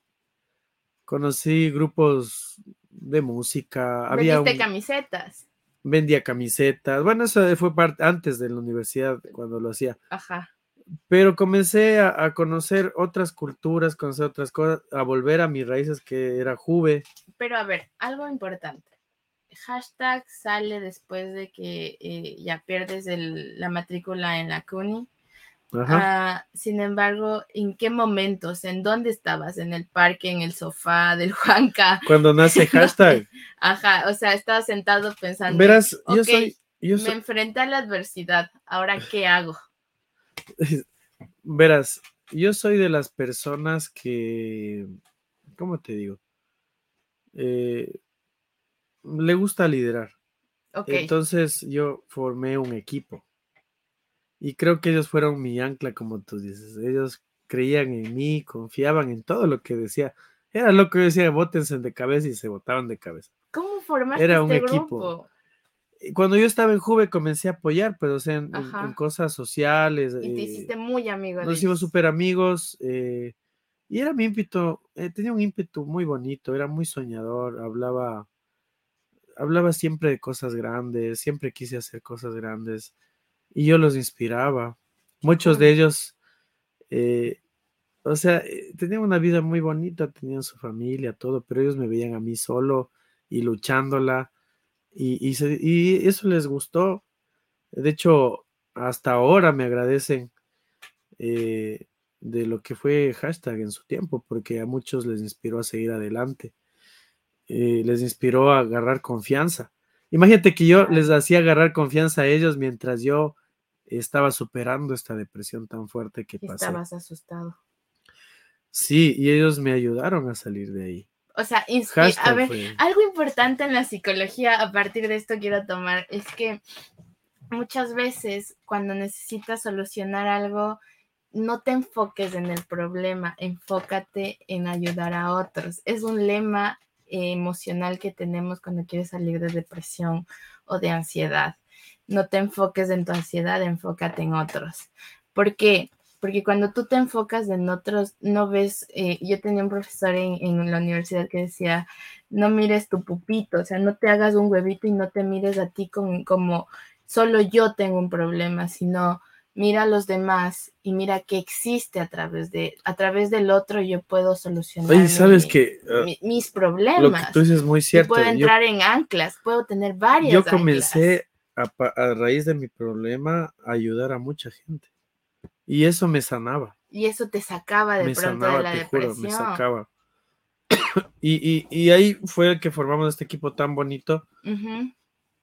Conocí grupos de música. Había un- camisetas. Vendía camisetas. Bueno, eso fue parte antes de la universidad cuando lo hacía. Ajá. pero comencé a, a conocer otras culturas, conocer otras cosas, a volver a mis raíces que era Juve. Pero a ver, algo importante. Hashtag sale después de que eh, ya pierdes el- la matrícula en la CUNY. Ajá. Ah, sin embargo, ¿en qué momentos? ¿En dónde estabas? ¿En el parque? ¿En el sofá del *laughs* Juanca? Cuando nace *laughs* hashtag. Ajá, o sea, estabas sentado pensando, Verás, yo soy, yo me enfrenté a la adversidad, ¿ahora *laughs* qué hago? verás, yo soy de las personas que, ¿cómo te digo? Eh, le gusta liderar. Ok, Entonces yo formé un equipo. Y creo que ellos fueron mi ancla, como tú dices. Ellos creían en mí, confiaban en todo lo que decía. Era lo que yo decía, bótense de cabeza y se botaban de cabeza. ¿cómo formaste era un este equipo. grupo? Cuando yo estaba en Juve comencé a apoyar, pero o sea, en, en- en Ajá. cosas sociales. Y te eh, hiciste muy amigo nos hicimos súper amigos. eh, y era mi ímpetu, eh, tenía un ímpetu muy bonito, era muy soñador, hablaba, hablaba siempre de cosas grandes, siempre quise hacer cosas grandes y yo los inspiraba. Muchos de ellos, eh, o sea, eh, tenían una vida muy bonita, tenían su familia, todo, pero ellos me veían a mí solo y luchándola y, y, se- y eso les gustó. De hecho, hasta ahora me agradecen eh, de lo que fue hashtag en su tiempo, porque a muchos les inspiró a seguir adelante, eh, les inspiró a agarrar confianza. Imagínate que yo les hacía agarrar confianza a ellos mientras yo estaba superando esta depresión tan fuerte que pasé. estabas asustado. Sí, y ellos me ayudaron a salir de ahí. O sea, a ver, fue- algo importante en la psicología, a partir de esto quiero tomar, es que muchas veces cuando necesitas solucionar algo, no te enfoques en el problema, enfócate en ayudar a otros. Es un lema eh, emocional que tenemos cuando quieres salir de depresión o de ansiedad. No te enfoques en tu ansiedad, enfócate en otros. ¿Por qué? Porque cuando tú te enfocas en otros, no ves, eh, yo tenía un profesor en, en la universidad que decía, no mires tu pupito, o sea, no te hagas un huevito y no te mires a ti con, como solo yo tengo un problema, sino mira a los demás y mira qué existe a través de, a través del otro yo puedo solucionar Oye, sabes mi- que ah, mi- mis lo que problemas. tú dices es muy y cierto. puedo Yo, entrar en anclas, puedo tener varias yo anclas. A, raíz de mi problema ayudar a mucha gente. Y eso me sanaba. y eso te sacaba de me pronto sanaba, de la te juro, depresión. me sacaba. *coughs* Y, y, y ahí fue que formamos este equipo tan bonito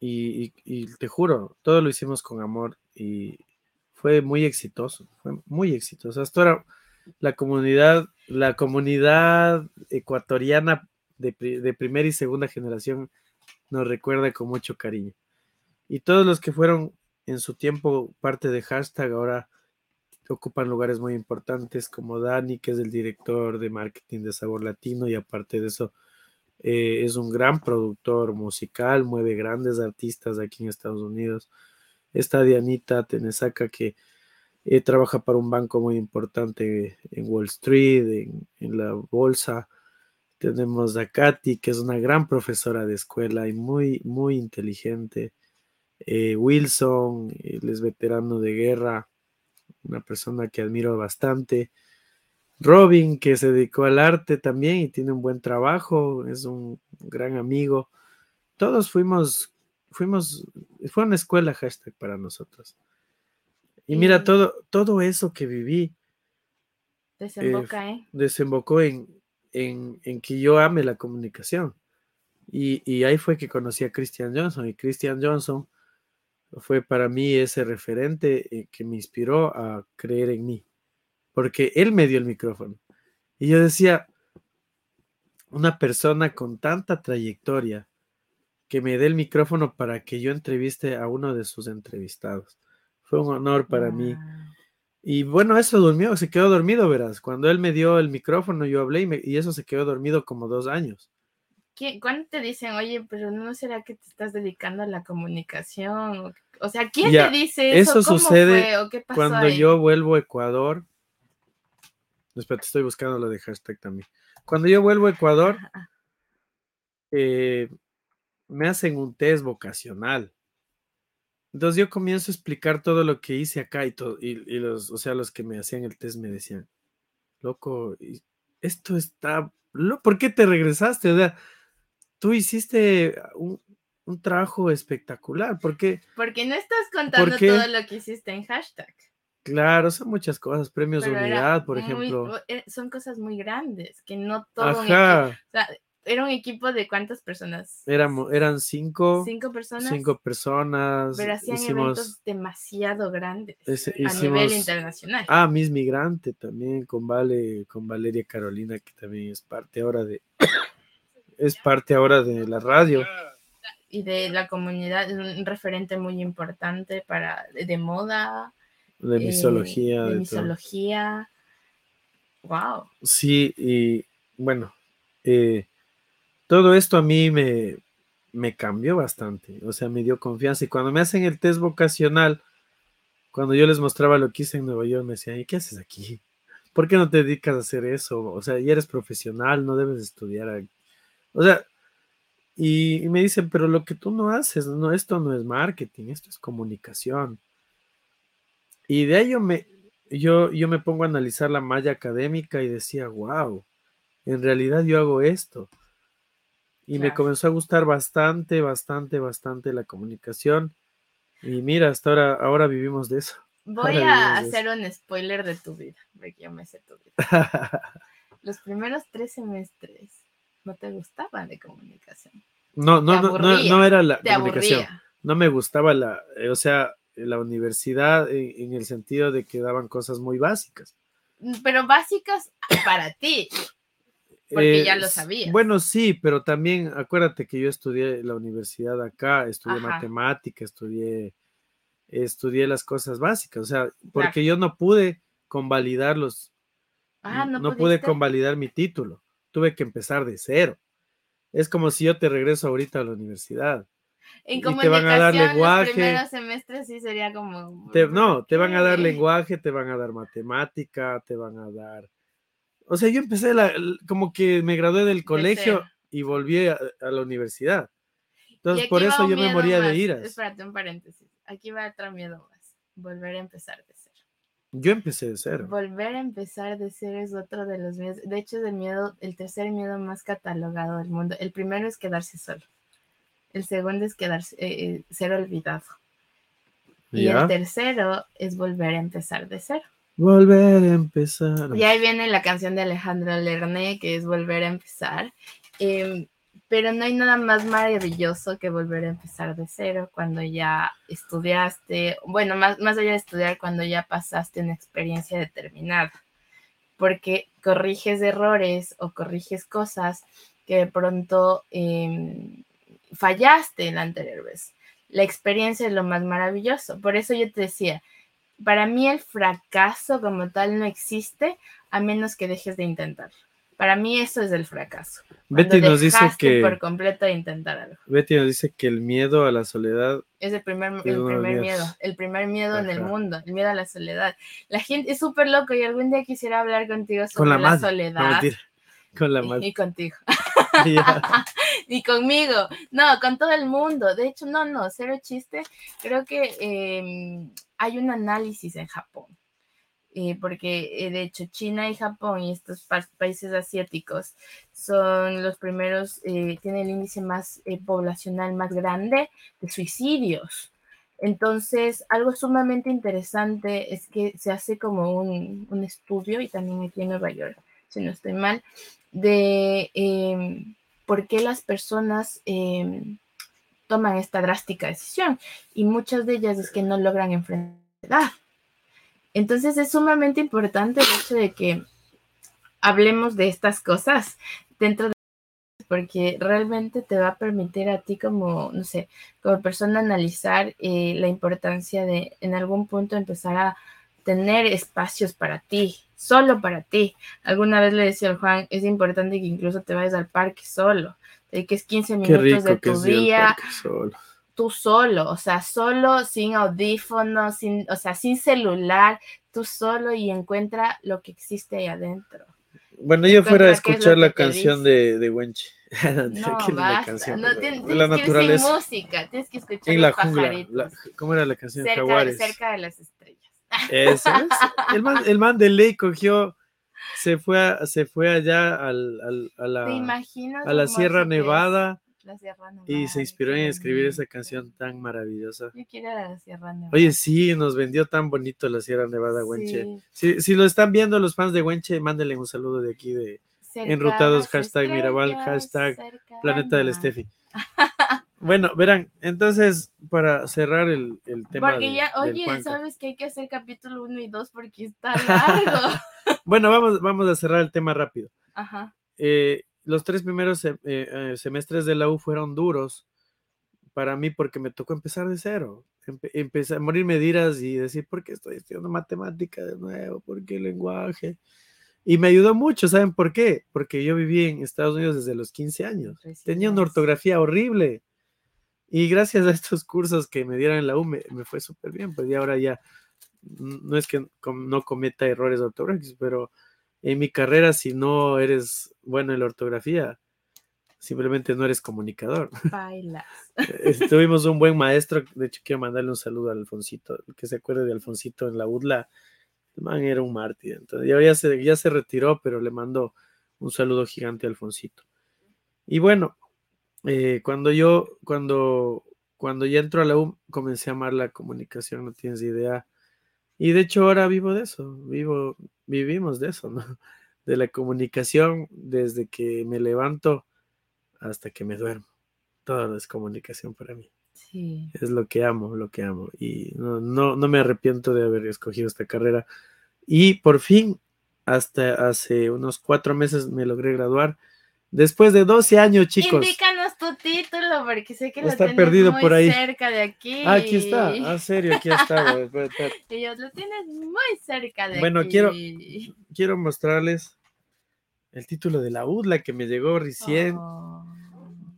y, y- y te juro, todo lo hicimos con amor y fue muy exitoso, fue muy exitoso. Era la comunidad, la comunidad ecuatoriana de primera y segunda generación nos recuerda con mucho cariño. Y todos los que fueron en su tiempo parte de hashtag ahora ocupan lugares muy importantes como Dani, que es el director de marketing de Sabor Latino y aparte de eso eh, es un gran productor musical, mueve grandes artistas aquí en Estados Unidos. Está Dianita Tenesaca que eh, trabaja para un banco muy importante en Wall Street, en, en la bolsa. Tenemos a Katy, que es una gran profesora de escuela y muy, muy inteligente. Eh, Wilson, él es veterano de guerra, una persona que admiro bastante. Robin, que se dedicó al arte también y tiene un buen trabajo, es un gran amigo. Todos fuimos, fuimos, fue una escuela hashtag para nosotros. Y mira, todo, todo eso que viví Desemboca, ¿eh? desembocó en, en, en que yo ame la comunicación. Y, y ahí fue que conocí a Christian Johnson. Y Christian Johnson fue para mí ese referente eh, que me inspiró a creer en mí. Porque él me dio el micrófono. Y yo decía, una persona con tanta trayectoria que me dé el micrófono para que yo entreviste a uno de sus entrevistados. Fue un honor para mí. Y bueno, eso durmió, se quedó dormido, verás. Cuando él me dio el micrófono, yo hablé y, me- y eso se quedó dormido como dos años. ¿Qué- ¿Cuándo te dicen, oye, pero no será que te estás dedicando a la comunicación? O, sea, ¿quién Ya, te dice eso? eso ¿Cómo sucede fue? ¿O qué pasó Cuando ahí? yo vuelvo a Ecuador, espera, te estoy buscando lo de hashtag también. Cuando yo vuelvo a Ecuador, eh, me hacen un test vocacional. Entonces yo comienzo a explicar todo lo que hice acá y todo, y, y los, o sea, los que me hacían el test me decían, loco, esto está, ¿por qué te regresaste? O sea, tú hiciste un, un trabajo espectacular, porque, Porque no estás contando qué? todo lo que hiciste en hashtag. claro, son muchas cosas, premios de pero unidad, por muy- ejemplo. eh, son cosas muy grandes, que no todo equipo. Ajá, O sea, era un equipo de cuántas personas? éramos, eran cinco, Cinco personas. cinco personas, pero hacían hicimos, eventos demasiado grandes ese- a nivel internacional. Ah, Miss Migrante también con Vale, con Valeria Carolina, que también es parte ahora de es parte ahora de la radio. y de la comunidad, es un referente muy importante para de, de moda, De eh, misología, de de todo. misología. Wow. Sí, y bueno, eh, todo esto a mí me, me cambió bastante, o sea, me dio confianza. Y cuando me hacen el test vocacional, cuando yo les mostraba lo que hice en Nueva York, me decían, ¿y qué haces aquí? ¿Por qué no te dedicas a hacer eso? O sea, ya eres profesional, no debes estudiar. Aquí". O sea, y, y me dicen, pero lo que tú no haces, no, esto no es marketing, esto es comunicación. Y de ahí yo me, yo, yo me pongo a analizar la malla académica y decía, wow, en realidad yo hago esto. Y me comenzó a gustar bastante, bastante, bastante la comunicación. Y mira, hasta ahora, ahora vivimos de eso. *laughs* Voy a hacer un spoiler de tu vida, porque yo me sé tu vida. *laughs* Los primeros tres semestres no te gustaban de comunicación. No, no, no, no, aburría, no era la comunicación. aburría. No me gustaba la, eh, o sea, la universidad en, en el sentido de que daban cosas muy básicas. Pero básicas para ti. Porque ya lo s- sabías. Eh, Bueno, sí, pero también acuérdate que yo estudié la universidad acá, estudié Ajá. matemática, estudié, estudié las cosas básicas, o sea, porque yo no pude convalidar los, Ah, no, no pude convalidar mi título, tuve que empezar de cero. Es como si yo te regreso ahorita a la universidad. En y te van a dar lenguaje. Los primeros semestres sí sería como. Te- ¿por no, te van a dar lenguaje, te van a dar matemática, te van a dar... O sea, yo empecé la- como que me gradué del colegio cero. y volví a, a la universidad. Entonces, por eso yo me moría más. de iras. Espérate, un paréntesis. Aquí va otro miedo más. Volver a empezar de cero. Yo empecé de cero. Volver a empezar de cero es otro de los miedos. De hecho, es el miedo, el tercer miedo más catalogado del mundo. El primero es quedarse solo. El segundo es quedarse, eh, eh, ser olvidado. Y ¿Ya? el tercero es volver a empezar de cero. Volver a empezar. Y ahí viene la canción de Alejandro Lerné, que es Volver a empezar. Em, pero no hay nada más maravilloso que volver a empezar de cero cuando ya estudiaste, bueno, más, más allá de estudiar, cuando ya pasaste una experiencia determinada. Porque corriges errores o corriges cosas que de pronto em, fallaste la anterior vez. La experiencia es lo más maravilloso. Por eso yo te decía, para mí el fracaso como tal no existe a menos que dejes de intentarlo. Para mí eso es el fracaso. Betty nos dice que por completo intentar algo. Betty nos dice que el miedo a la soledad Es el primer, Es el miedo, el primer miedo en el mundo, el miedo a la soledad. La gente es súper loco y algún día quisiera hablar contigo con sobre la la, madre. No, soledad. Con la madre. y contigo. *laughs* *laughs* Y conmigo. No, con todo el mundo. De hecho, no, no, cero chiste. Creo que eh, hay un análisis en Japón. Eh, porque eh, de hecho China y Japón y estos pa- países asiáticos son los primeros, eh, tienen el índice más eh, poblacional más grande de suicidios. Entonces, algo sumamente interesante es que se hace como un, un estudio, y también aquí en Nueva York, si no estoy mal, de eh, por qué las personas eh, toman esta drástica decisión. Y muchas de ellas es que no logran enfrentar. Entonces es sumamente importante el hecho de que hablemos de estas cosas dentro de porque realmente te va a permitir a ti como, no sé, como persona analizar eh, la importancia de en algún punto empezar a tener espacios para ti, solo para ti. Alguna vez le decía al Juan, es importante que incluso te vayas al parque solo, que es 15 Qué minutos de tu día. Tú solo, o sea, solo, sin audífonos, sin, o sea, sin celular, tú solo y encuentra lo que existe ahí adentro. Bueno, yo fuera a es escuchar la canción de, de Wenchi. *laughs* No. No, *laughs* tienes, la tienes que ir sin música, tienes que escuchar En la los jungla. pajaritos. la- ¿Cómo era la canción? cerca, Jaguares. cerca de las estrellas. Eso es. *laughs* El man, el man de ley cogió, se fue, a- se fue allá al, al- a a la Sierra Nevada La Sierra Nevada. y se inspiró en escribir esa canción tan maravillosa. Yo quiero ir a la Sierra Nevada. Oye, sí, nos vendió tan bonito la Sierra Nevada, Wenche. Sí, Si, si lo están viendo los fans de Wenche, mándenle un saludo de aquí de cerca enrutados, hashtag Mirabal, hashtag Planeta del. Steffi. Bueno, verán, entonces, para cerrar el, el tema Porque de- ya, oye, sabes que hay que hacer capítulo 1 y 2 porque está largo. *laughs* Bueno, vamos, vamos a cerrar el tema rápido. Ajá. eh, los tres primeros eh, eh, semestres de la U fueron duros para mí porque me tocó empezar de cero. Empe- empecé a morirme de iras y decir, ¿por qué estoy estudiando matemática de nuevo? ¿Por qué lenguaje? Y me ayudó mucho, ¿saben por qué? Porque yo viví en Estados Unidos desde los 15 años. Tenía una ortografía horrible. Y gracias a estos cursos que me dieron en la U me, me fue súper bien. Pues y ahora ya, no es que no cometa errores ortográficos, pero en mi carrera, si no eres bueno en la ortografía, simplemente no eres comunicador. *laughs* Bailas. Tuvimos un buen maestro, de hecho quiero mandarle un saludo a Alfonsito, que se acuerde de Alfonsito en la UDLA, el man era un mártir, entonces ya, ya se, ya se retiró, pero le mando un saludo gigante a Alfonsito. Y bueno, eh, cuando yo, cuando, cuando ya entro a la U, comencé a amar la comunicación, no tienes idea. Y de hecho ahora vivo de eso, vivo, vivimos de eso, ¿no? *laughs* De la comunicación desde que me levanto hasta que me duermo. Todo es comunicación para mí. Sí. Es lo que amo, lo que amo. Y no, no, no me arrepiento de haber escogido esta carrera. Y por fin, hasta hace unos cuatro meses me logré graduar. Después de 12 años, chicos. Indícanos tu título porque sé que lo Está tienes perdido muy por ahí. cerca de aquí. Ah, aquí está. Ah, serio, aquí está. *laughs* Y yo lo tienes muy cerca de Bueno, aquí. quiero- Quiero mostrarles el título de la UDLA que me llegó recién. Oh.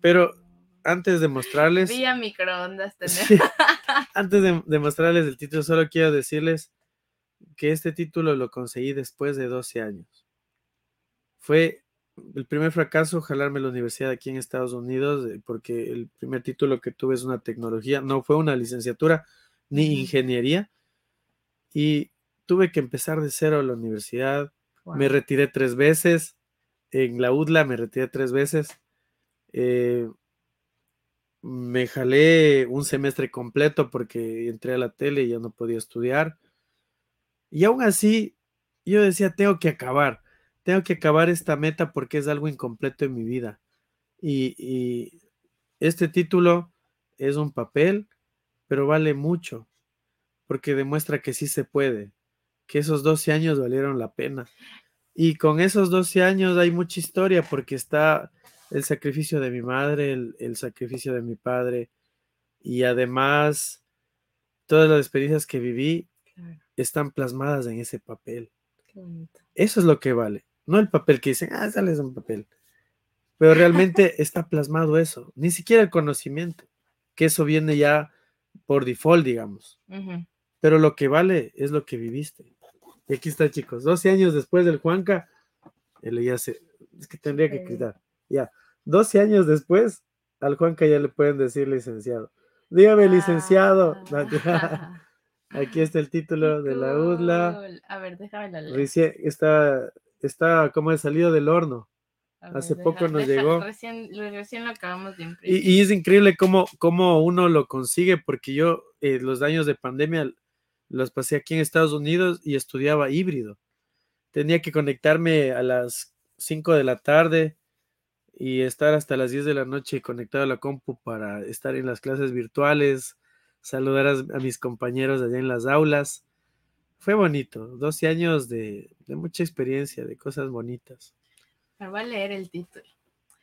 Pero antes de mostrarles. Vía microondas. *laughs* Sí. Antes de, de mostrarles el título, solo quiero decirles que este título lo conseguí después de 12 años. Fue el primer fracaso jalarme a la universidad aquí en Estados Unidos, eh, porque el primer título que tuve es una tecnología, no fue una licenciatura ni ingeniería. Y tuve que empezar de cero la universidad. Me retiré tres veces. En la UDLA me retiré tres veces. Eh, me jalé un semestre completo porque entré a la tele y ya no podía estudiar. Y aún así, yo decía, tengo que acabar, tengo que acabar esta meta porque es algo incompleto en mi vida. Y, y este título es un papel, pero vale mucho, porque demuestra que sí se puede, que esos 12 años valieron la pena. Y con esos 12 años hay mucha historia porque está el sacrificio de mi madre, el, el sacrificio de mi padre y además todas las experiencias que viví Claro, están plasmadas en ese papel. Eso es lo que vale, no el papel que dicen, ah, sales un papel. Pero realmente *laughs* está plasmado eso, ni siquiera el conocimiento, que eso viene ya por default, digamos. Pero lo que vale es lo que viviste. Y aquí está, chicos, 12 años después del Juanca, él ya se, es que tendría que quitar, ya, 12 años después, al Juanca ya le pueden decir licenciado. Dígame, licenciado. Ah. *laughs* Aquí está el título de la UDLA. *laughs* A ver, déjame la. Recién está, está como el salido del horno. Ver, hace poco nos deja- llegó. Recién, lo- recién lo acabamos de imprimir. Y, y es increíble cómo, cómo uno lo consigue, porque yo eh, los años de pandemia los pasé aquí en Estados Unidos y estudiaba híbrido. Tenía que conectarme a las 5 de la tarde y estar hasta las 10 de la noche conectado a la compu para estar en las clases virtuales, saludar a, a mis compañeros allá en las aulas. Fue bonito, 12 años de, de mucha experiencia, de cosas bonitas. Me voy a leer el título.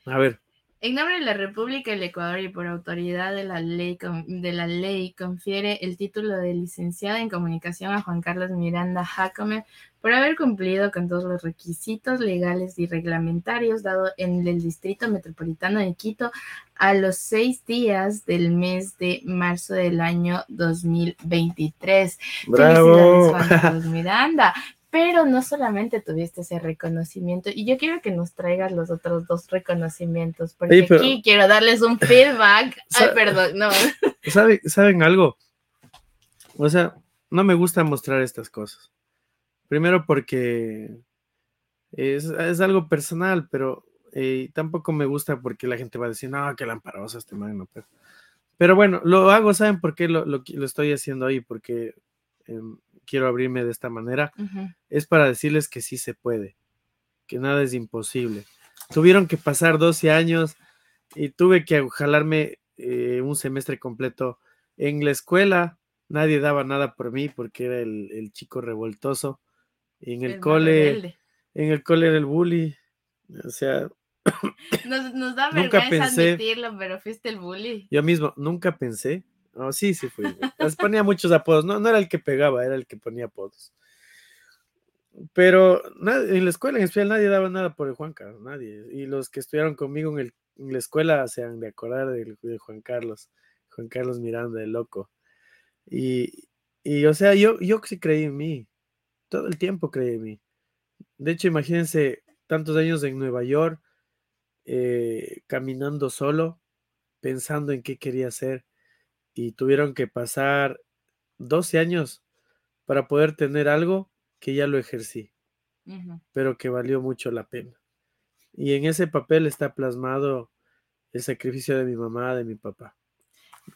A ver, En nombre de la República del Ecuador y por autoridad de la ley, de la ley confiere el título de licenciado en comunicación a Juan Carlos Miranda Jacome por haber cumplido con todos los requisitos legales y reglamentarios dado en el Distrito Metropolitano de Quito a los seis días del mes de marzo del año 2023. bravo. Felicidades, Juan Carlos Miranda. Pero no solamente tuviste ese reconocimiento, y yo quiero que nos traigas los otros dos reconocimientos, porque aquí quiero darles un feedback. *laughs* Ay, perdón, no. *laughs* ¿Saben algo? O sea, no me gusta mostrar estas cosas. Primero porque es, algo personal, pero eh, tampoco me gusta porque la gente va a decir, no, qué lamparosa este man, pero, pero bueno, lo hago, ¿saben por qué lo, lo, estoy haciendo ahí? Porque em, quiero abrirme de esta manera. Es para decirles que sí se puede, que nada es imposible. Tuvieron que pasar 12 años y tuve que jalarme eh, un semestre completo en la escuela. Nadie daba nada por mí porque era el chico revoltoso en el, cole, en el cole era el bully. O sea, nos, da vergüenza admitirlo, pero fuiste el bully. Yo mismo nunca pensé. Oh, sí, sí fui. ponía muchos apodos. No, no era el que pegaba, era el que ponía apodos. Pero en la escuela en especial nadie daba nada por el Juan Carlos, nadie. Y los que estudiaron conmigo en, la escuela se han de acordar de, Juan Carlos, Juan Carlos Miranda, el loco. Y, y o sea, yo, yo sí creí en mí todo el tiempo creí en mí. De hecho, imagínense tantos años en Nueva York, eh, caminando solo, pensando en qué quería hacer, y tuvieron que pasar 12 años para poder tener algo que ya lo ejercí, pero que valió mucho la pena. Y en ese papel está plasmado el sacrificio de mi mamá, de mi papá.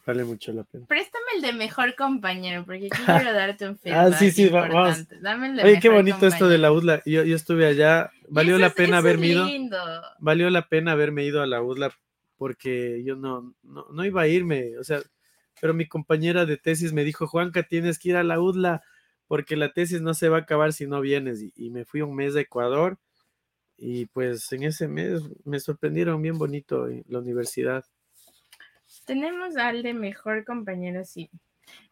Vale mucho la pena. Préstame el de mejor compañero, porque *laughs* quiero darte un feedback. ah, sí, sí, vamos. Dame el de Oye, qué bonito esto de la UDLA. Yo, yo estuve allá. Valió la pena haberme ido. Valió la pena haberme ido a la UDLA porque yo no, no, no, iba a irme. O sea, pero mi compañera de tesis me dijo, Juanca, tienes que ir a la UDLA porque la tesis no se va a acabar si no vienes. Y, y me fui un mes de Ecuador. Y pues en ese mes me sorprendieron bien bonito en la universidad. Tenemos al de mejor compañero, sí.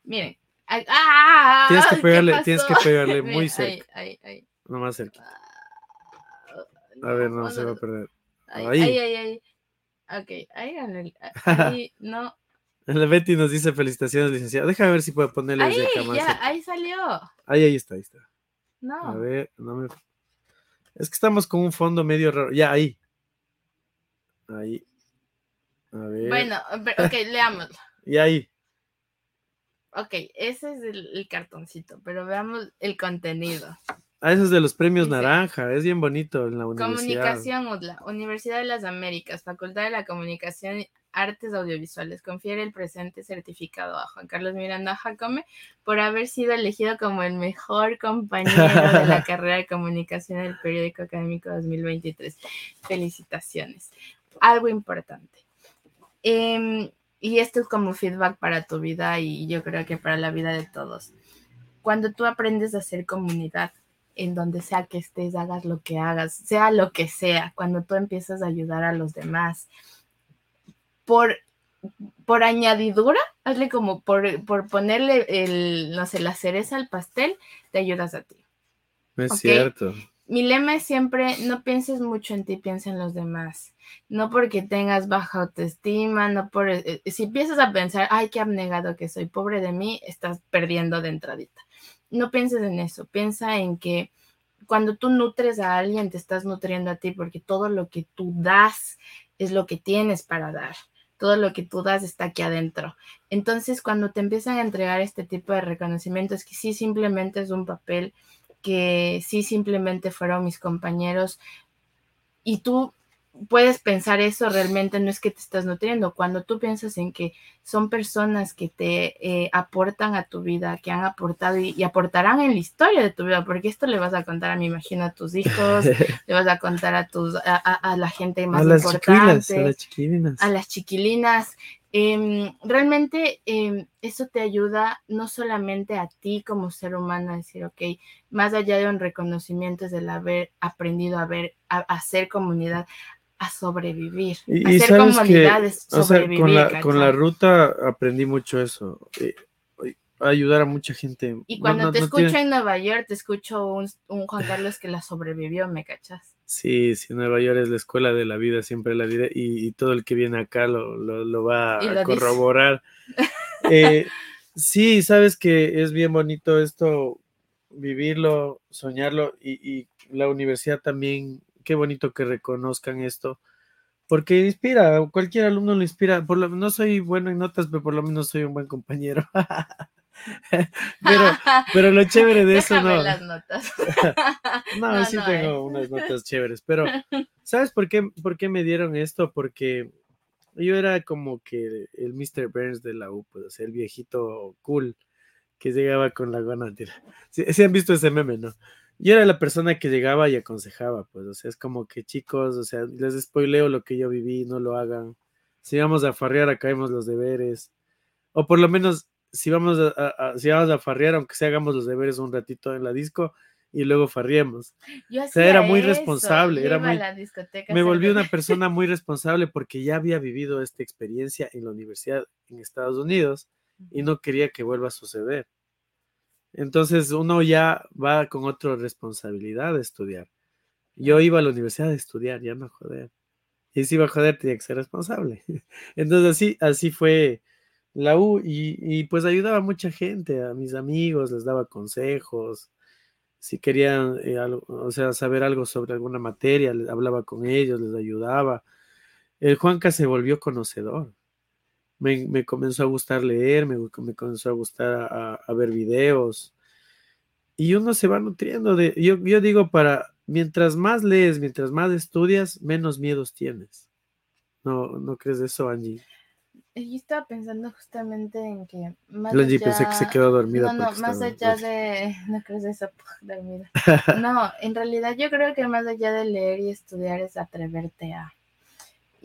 Miren. ¡Ah! Tienes que pegarle, tienes que pegarle *laughs* muy cerca. Ahí, ahí, No más cerca. Ah, a ver, no, se va a perder. Ahí, ahí, ahí. ahí. Ok, ahí, ahí *laughs* no. La Betty nos dice felicitaciones, licenciada. Déjame ver si puedo ponerle ahí, ya, ahí salió. Ahí, ahí está, ahí está. No. A ver, no me. Es que estamos con un fondo medio raro. Ya, ahí. Ahí. Bueno, ok, *laughs* leámoslo. y ahí. Ok, ese es el, cartoncito, pero veamos el contenido. Ah, ese es de los premios Naranja, es bien bonito en la universidad. Comunicación UDLA, Universidad de las Américas, Facultad de la Comunicación Artes Audiovisuales. Confiere el presente certificado a Juan Carlos Miranda Jacome por haber sido elegido como el mejor compañero de la *laughs* carrera de comunicación del periódico académico 2023. Felicitaciones. Algo importante Em, y esto es como feedback para tu vida y yo creo que para la vida de todos. Cuando tú aprendes a hacer comunidad, en donde sea que estés, hagas lo que hagas, sea lo que sea, cuando tú empiezas a ayudar a los demás, por, por añadidura, hazle como por, por ponerle el, no sé, la cereza al pastel, te ayudas a ti. Es cierto mi lema es siempre, no pienses mucho en ti, piensa en los demás. No porque tengas baja autoestima, no por... Eh, eh, si empiezas a pensar, ay, qué abnegado que soy, pobre de mí, estás perdiendo de entradita. No pienses en eso, piensa en que cuando tú nutres a alguien, te estás nutriendo a ti porque todo lo que tú das es lo que tienes para dar. Todo lo que tú das está aquí adentro. Entonces, cuando te empiezan a entregar este tipo de reconocimientos, que sí simplemente es un papel, que sí simplemente fueron mis compañeros y tú puedes pensar eso realmente no es que te estás nutriendo. Cuando tú piensas en que son personas que te eh, aportan a tu vida, que han aportado y, aportarán en la historia de tu vida, porque esto le vas a contar a, me imagino, a tus hijos, *laughs* le vas a contar a tus a, la gente más importante, a las chiquilinas, a las chiquilinas. Em, realmente em, eso te ayuda no solamente a ti como ser humano a decir, ok, más allá de un reconocimiento es el haber aprendido a ver, a, hacer comunidad, a sobrevivir, y, a hacer comunidades, sobrevivir. con, la, con, la, ruta aprendí mucho eso. Eh, ayudar a mucha gente. Y cuando te escucho en Nueva York, te escucho un, un Juan Carlos que la sobrevivió, ¿me cachas? Sí, sí, Nueva York es la escuela de la vida, siempre la vida, y, todo el que viene acá lo, lo, va a corroborar. *laughs* Eh, sí, sabes que es bien bonito esto, vivirlo, soñarlo y, y la universidad también, qué bonito que reconozcan esto, porque inspira, cualquier alumno lo inspira, por lo, no soy bueno en notas, pero por lo menos soy un buen compañero. *laughs* pero, pero lo chévere de eso Déjame no. las notas. *laughs* No, No, sí no tengo es. unas notas chéveres, pero ¿sabes por qué, por qué me dieron esto? Porque yo era como que el Mr. Burns de la U, pues, o sea, el viejito cool que llegaba con la gana. sí han visto ese meme, ¿no? Yo era la persona que llegaba y aconsejaba, pues, o sea, es como que chicos, o sea, les spoileo lo que yo viví, no lo hagan. Si vamos a farrear, acabemos los deberes. O por lo menos, si vamos a, si vamos a farrear, aunque sea hagamos los deberes un ratito en la disco y luego farriemos. Yo sea, era muy eso, responsable, yo era muy- la discoteca a Me volví una persona muy *laughs* responsable porque ya había vivido esta experiencia en la universidad en Estados Unidos y no quería que vuelva a suceder. Entonces uno ya va con otra responsabilidad de estudiar. Yo iba a la universidad a estudiar, ya no joder. Y si iba a joder, tenía que ser responsable. *laughs* Entonces así, así fue la U y, y pues ayudaba a mucha gente, a mis amigos, les daba consejos. Si querían, eh, algo- o sea, saber algo sobre alguna materia, les hablaba con ellos, les ayudaba. El Juanca se volvió conocedor. Me, me comenzó a gustar leer, me, me comenzó a gustar a, a ver videos. Y uno se va nutriendo de, yo, yo digo, para, mientras más lees, mientras más estudias, menos miedos tienes. ¿No, no crees eso, Angie? Yo estaba pensando justamente en que más Angie pensé que se allá- quedó dormida. No, no, más allá de... *laughs* No crees eso, *laughs* dormida. *laughs* No, en realidad yo creo que más allá de leer y estudiar es atreverte a...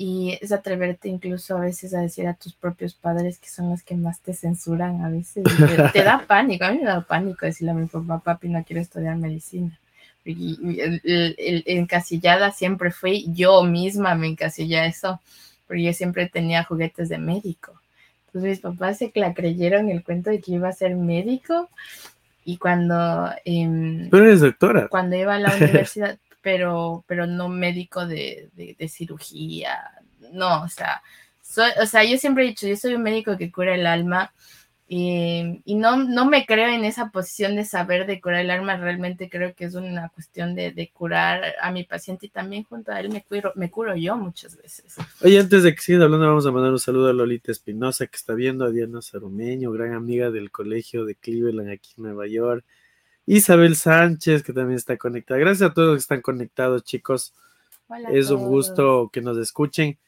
Y es atreverte incluso a veces a decir a tus propios padres que son los que más te censuran a veces. te, te da *laughs* pánico, a mí me da pánico decirle a mi papá, papi, no quiero estudiar medicina. Y, y el, el- el- encasillada siempre fui yo misma, me encasillé a eso, porque yo siempre tenía juguetes de médico. Entonces mis papás se la creyeron el cuento de que iba a ser médico y cuando... em, Pero eres doctora. cuando iba a la *laughs* universidad, pero, pero no médico de, de- cirugía, no, o sea, soy, o sea, yo siempre he dicho, yo soy un médico que cura el alma y, y no, no me creo en esa posición de saber de curar el alma, realmente creo que es una cuestión de, de curar a mi paciente y también junto a él me curo, me curo yo muchas veces. Oye, antes de que sigas hablando, vamos a mandar un saludo a Lolita Espinosa, que está viendo, a Diana Sarumeño, gran amiga del colegio de Cleveland aquí en Nueva York. Isabel Sánchez, que también está conectada. Gracias a todos los que están conectados, chicos. Hola Es un gusto que nos escuchen.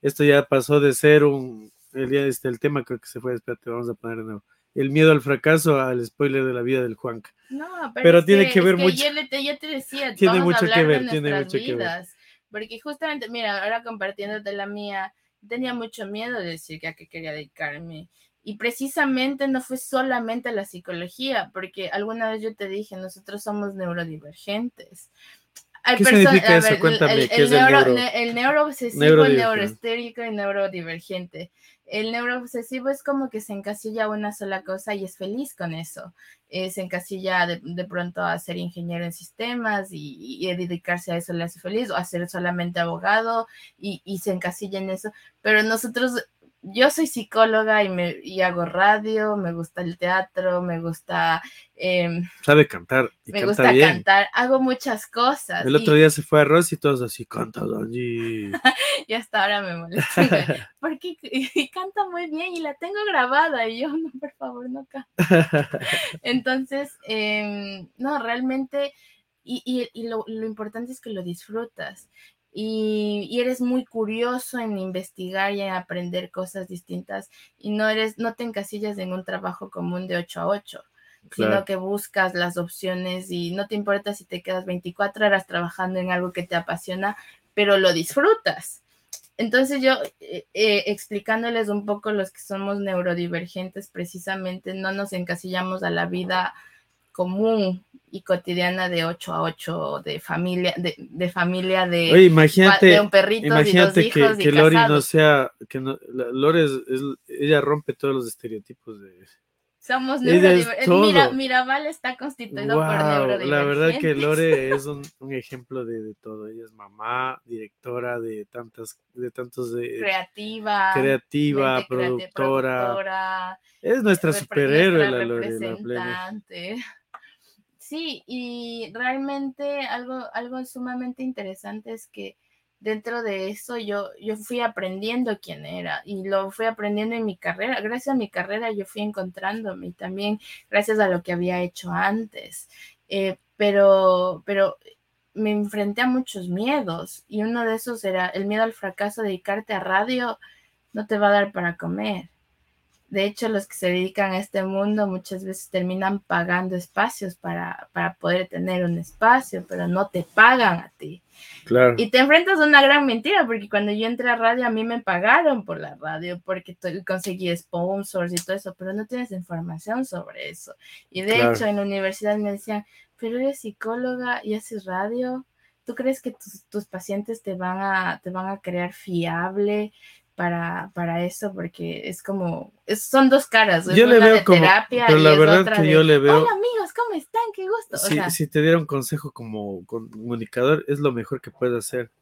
Esto ya pasó de ser un. El, día este, el tema creo que se fue. Espérate, vamos a poner de nuevo. El miedo al fracaso al spoiler de la vida del Juanca. No, pero, tiene que ver es mucho- Yo, le- te, yo te decía, *laughs* Tiene mucho que ver, tiene mucho que ver. Porque justamente, mira, ahora compartiéndote la mía, tenía mucho miedo de decir que a qué quería dedicarme. Y precisamente no fue solamente la psicología, porque alguna vez yo te dije, nosotros somos neurodivergentes. Hay ¿Qué significa eso? ver, Cuéntame, el, ¿qué el es el neuro, neuro- ne- el neuroobsesivo, Neurodivergente. neurohistérico y neurodivergente. El neuroobsesivo es como que se encasilla una sola cosa y es feliz con eso. Eh, se encasilla de, de pronto a ser ingeniero en sistemas y, y dedicarse a eso le hace feliz, o a ser solamente abogado y, y se encasilla en eso. Pero nosotros, yo soy psicóloga y, me, y hago radio, me gusta el teatro, me gusta, em, Sabe cantar y me canta gusta bien. cantar, hago muchas cosas. El otro día se fue a Ross y todos así, canta, Angie. *laughs* y hasta ahora me molesta. *laughs* Porque *laughs* y canta muy bien y la tengo grabada y yo, no, por favor, no canto. Entonces, em, no, realmente, y, y- y lo, lo importante es que lo disfrutas. Y, y eres muy curioso en investigar y en aprender cosas distintas y no eres, no te encasillas en un trabajo común de 8 a 8, sino que buscas las opciones y no te importa si te quedas 24 horas trabajando en algo que te apasiona, pero lo disfrutas. Entonces yo, eh, eh, explicándoles un poco los que somos neurodivergentes, precisamente no nos encasillamos a la vida común y cotidiana de 8 a 8, de familia, de, de familia de, Oye, imagínate, de un perrito y dos imagínate que, hijos y que Lori no sea, que no, Lore es- es- ella rompe todos los estereotipos de... Somos neurodivergentes. Mira, todo. Mirabal está constituido por Wow, neurodivergentes. la verdad que Lore *laughs* es un, un ejemplo de, de todo. Ella es mamá, directora de tantas, de tantos de creativa, creativa, productora. productora, Es nuestra superhéroe nuestra la Lore, la plena. Sí, y realmente algo, algo sumamente interesante es que dentro de eso yo, yo fui aprendiendo quién era y lo fui aprendiendo en mi carrera. Gracias a mi carrera yo fui encontrándome y también gracias a lo que había hecho antes. Eh, pero, pero me enfrenté a muchos miedos y uno de esos era el miedo al fracaso, dedicarte a radio no te va a dar para comer. De hecho, los que se dedican a este mundo muchas veces terminan pagando espacios para, para poder tener un espacio, pero no te pagan a ti. Claro. Y te enfrentas a una gran mentira, porque cuando yo entré a radio, a mí me pagaron por la radio, porque conseguí sponsors y todo eso, pero no tienes información sobre eso. Y de hecho, en la universidad me decían, pero eres psicóloga y haces radio. ¿Tú crees que tus, tus pacientes te van a, te van a crear fiable? Para, para eso, porque es como, son dos caras. Yo le veo como, pero la verdad que yo le veo. Hola amigos, ¿cómo están? Qué gusto. Si, si te diera un consejo como comunicador, es lo mejor que puedes hacer.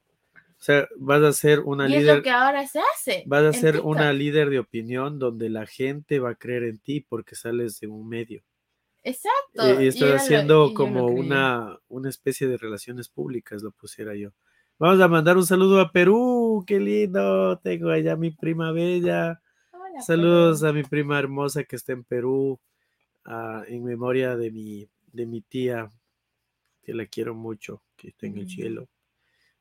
O sea, vas a ser una y líder. Es lo que ahora se hace. Vas a ser una líder de opinión donde la gente va a creer en ti porque sales de un medio. Exacto. Y, estoy haciendo como una, una especie de relaciones públicas, lo pusiera yo. Vamos a mandar un saludo a Perú, qué lindo. Tengo allá a mi prima bella. Saludos a mi prima hermosa que está en Perú, ah, en memoria de mi, de mi tía, que la quiero mucho, que está en el mm. cielo.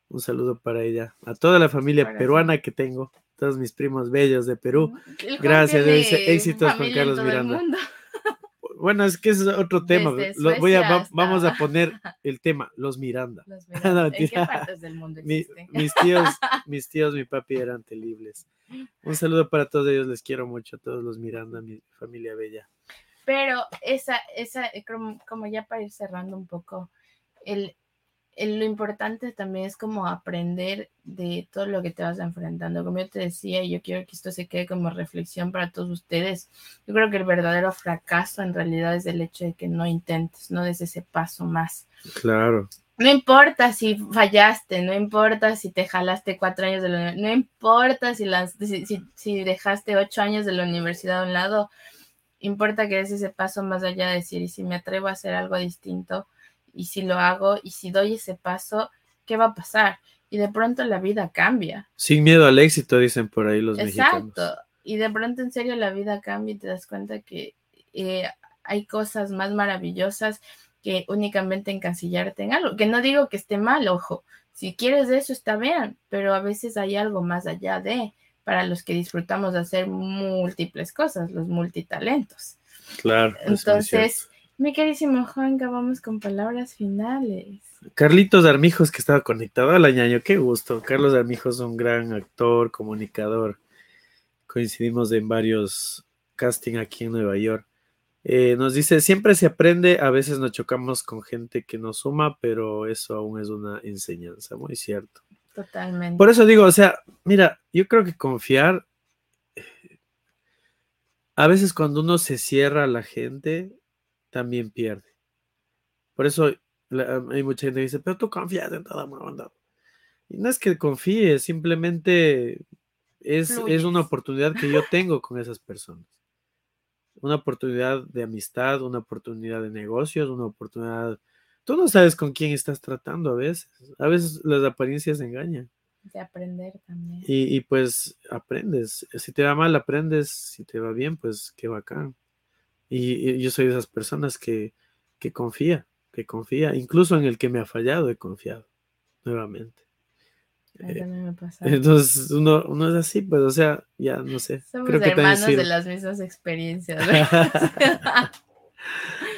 Un saludo para ella, a toda la familia peruana que tengo, todos mis primos bellos de Perú. Gracias, éxitos Juan Carlos Miranda. Bueno, es que es otro tema. Lo voy a, vamos a *laughs* poner el tema, los Miranda. Los *laughs* Miranda. ¿En qué partes del mundo mis tíos, *laughs* mis tíos, mi papi eran telibles. Un saludo para todos ellos, les quiero mucho a todos los Miranda, mi familia bella. Pero esa, esa, como ya para ir cerrando un poco, el, lo importante también es como aprender de todo lo que te vas enfrentando. Como yo te decía, yo quiero que esto se quede como reflexión para todos ustedes. Yo creo que el verdadero fracaso en realidad es el hecho de que no intentes, no des ese paso más. Claro. No importa si fallaste, no importa si te jalaste cuatro años de la universidad, no importa si, las, si, si dejaste ocho años de la universidad a un lado, importa que des ese paso más allá de decir, y si me atrevo a hacer algo distinto, y si lo hago y si doy ese paso, ¿qué va a pasar? Y de pronto la vida cambia. Sin miedo al éxito, dicen por ahí los Exacto. Exacto. Y de pronto en serio la vida cambia y te das cuenta que eh, hay cosas más maravillosas que únicamente encasillarte en algo. Que no digo que esté mal, ojo. Si quieres de eso está bien, pero a veces hay algo más allá de, para los que disfrutamos de hacer múltiples cosas, los multitalentos. Claro. Entonces, mi querísimo Juanca, vamos con palabras finales. Carlitos Armijos, que estaba conectado. Hola, ñaño, qué gusto. Carlos Armijos, un gran actor, comunicador. Coincidimos en varios casting aquí en Nueva York. Eh, nos dice, siempre se aprende, a veces nos chocamos con gente que nos suma, pero eso aún es una enseñanza, muy cierto. Totalmente. Por eso digo, o sea, mira, yo creo que confiar, eh, a veces cuando uno se cierra a la gente, también pierde. Por eso hay mucha gente que dice, pero tú confías en toda mundo. Y no es que confíe, simplemente es, es una oportunidad que yo *laughs* tengo con esas personas. Una oportunidad de amistad, una oportunidad de negocios, una oportunidad... Tú no sabes con quién estás tratando a veces. A veces las apariencias engañan. De aprender también. Y, y pues aprendes. Si te va mal, aprendes. Si te va bien, pues qué bacán. Y, yo soy de esas personas que, que confía, que confía, incluso en el que me ha fallado he confiado nuevamente. Eh, entonces uno, uno es así, pues, o sea, ya no sé. Somos hermanos de las mismas experiencias. *laughs*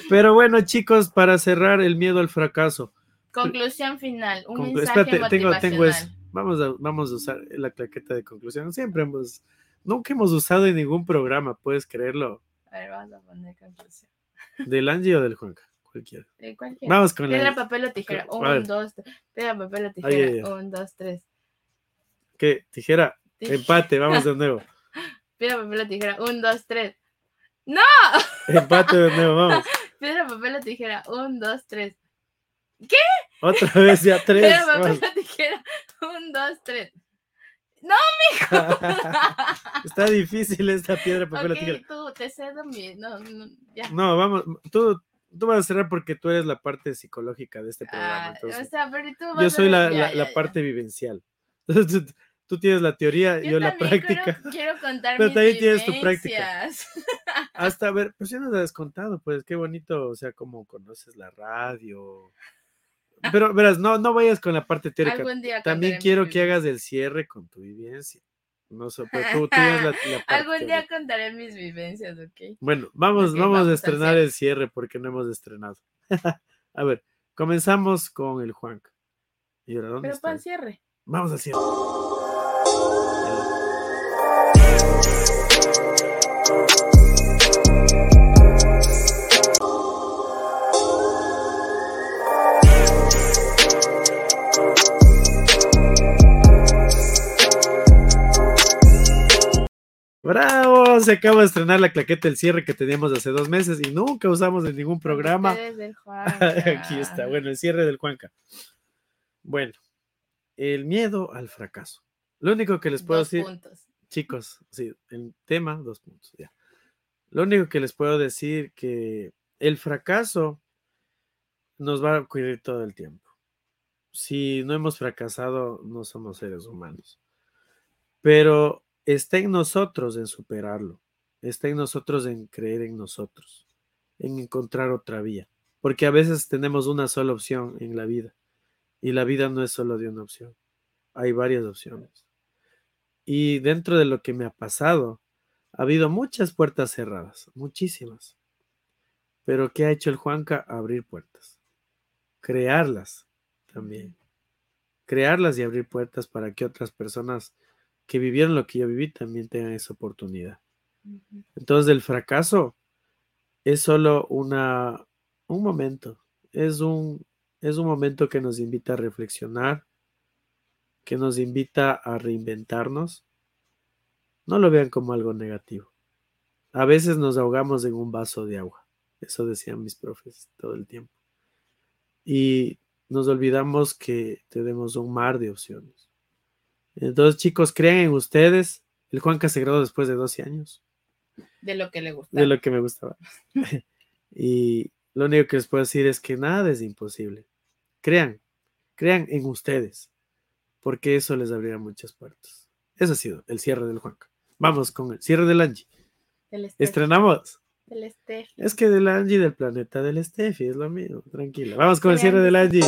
Pero bueno, chicos, para cerrar el miedo al fracaso. Conclusión final, un mensaje espérate, tengo, tengo eso. Vamos a, vamos a usar la claqueta de conclusión. Siempre hemos, nunca hemos usado en ningún programa, puedes creerlo. A ver, vamos a poner conclusión. ¿Del Angie o del Juanca? Cualquiera. De cualquiera. Vamos con Piedra, papel o tijera. Un, dos, tres. Piedra, papel o tijera. Un, dos, tres. ¿Qué? Tijera. Empate, vamos de nuevo. *laughs* Piedra, papel o tijera. Un, dos, tres. ¡No! Empate de nuevo, vamos. *laughs* Piedra, papel o tijera. Un, dos, tres. ¿Qué? Otra vez ya *laughs* tres. Piedra, papel o tijera. Un, dos, tres. No, mijo. *laughs* Está difícil esta piedra, papel okay, tú, te cedo mi. No, no, ya. no, vamos, tú tú vas a cerrar porque tú eres la parte psicológica de este programa. Ah, entonces, o sea, pero tú yo vas soy a- la, ya, la- ya, la parte vivencial. *laughs* Entonces, tú, tú tienes la teoría, yo, la también práctica. Quiero, quiero contar Pero mis también tienes tu práctica. vivencias. Hasta, a ver, pues ya nos has contado, pues qué bonito, o sea, cómo conoces la radio. Pero, verás, no, no vayas con la parte teórica. Algún día También quiero que hagas el cierre con tu vivencia. No sé, pero tú tienes la, la parte Algún día teórica. contaré mis vivencias, ¿ok? Bueno, vamos, Ok, vamos vamos a estrenar cierre. el cierre porque no hemos estrenado. *laughs* a ver, comenzamos con el Juanca. ¿Y ahora dónde Pero está? para cierre. Vamos al cierre. ¡Bravo! Se acaba de estrenar la claqueta del cierre que teníamos hace dos meses y nunca usamos en ningún programa. Del *laughs* Aquí está, Juanca. bueno, el cierre del Cuenca. Bueno, el miedo al fracaso. Lo único que les puedo Dos decir, puntos. chicos, sí, el tema, dos puntos, ya. Lo único que les puedo decir que el fracaso nos va a ocurrir todo el tiempo. Si no hemos fracasado, no somos seres humanos. Pero está en nosotros en superarlo. Está en nosotros en creer en nosotros, en encontrar otra vía. Porque a veces tenemos una sola opción en la vida. Y la vida no es solo de una opción. Hay varias opciones. Y dentro de lo que me ha pasado, ha habido muchas puertas cerradas, muchísimas. Pero ¿qué ha hecho el Juanca? Abrir puertas. Crearlas también. Crearlas y abrir puertas para que otras personas que vivieron lo que yo viví también tengan esa oportunidad. Entonces el fracaso es solo una, un momento, es un, es un momento que nos invita a reflexionar, que nos invita a reinventarnos. No lo vean como algo negativo. A veces nos ahogamos en un vaso de agua, eso decían mis profes todo el tiempo. Y nos olvidamos que tenemos un mar de opciones. Entonces, chicos, crean en ustedes. El Juanca se graduó después de 12 años De lo que le gusta. de lo que me gustaba. *laughs* y lo único que les puedo decir es que nada es imposible. Crean, crean en ustedes, porque eso les abrirá muchas puertas. Eso ha sido el cierre del Juanca. Vamos con el cierre del Angie. Del. Estrenamos. Del. Es que del Angie del planeta del Steffi es lo mismo. Tranquila. Vamos con el cierre del Angie.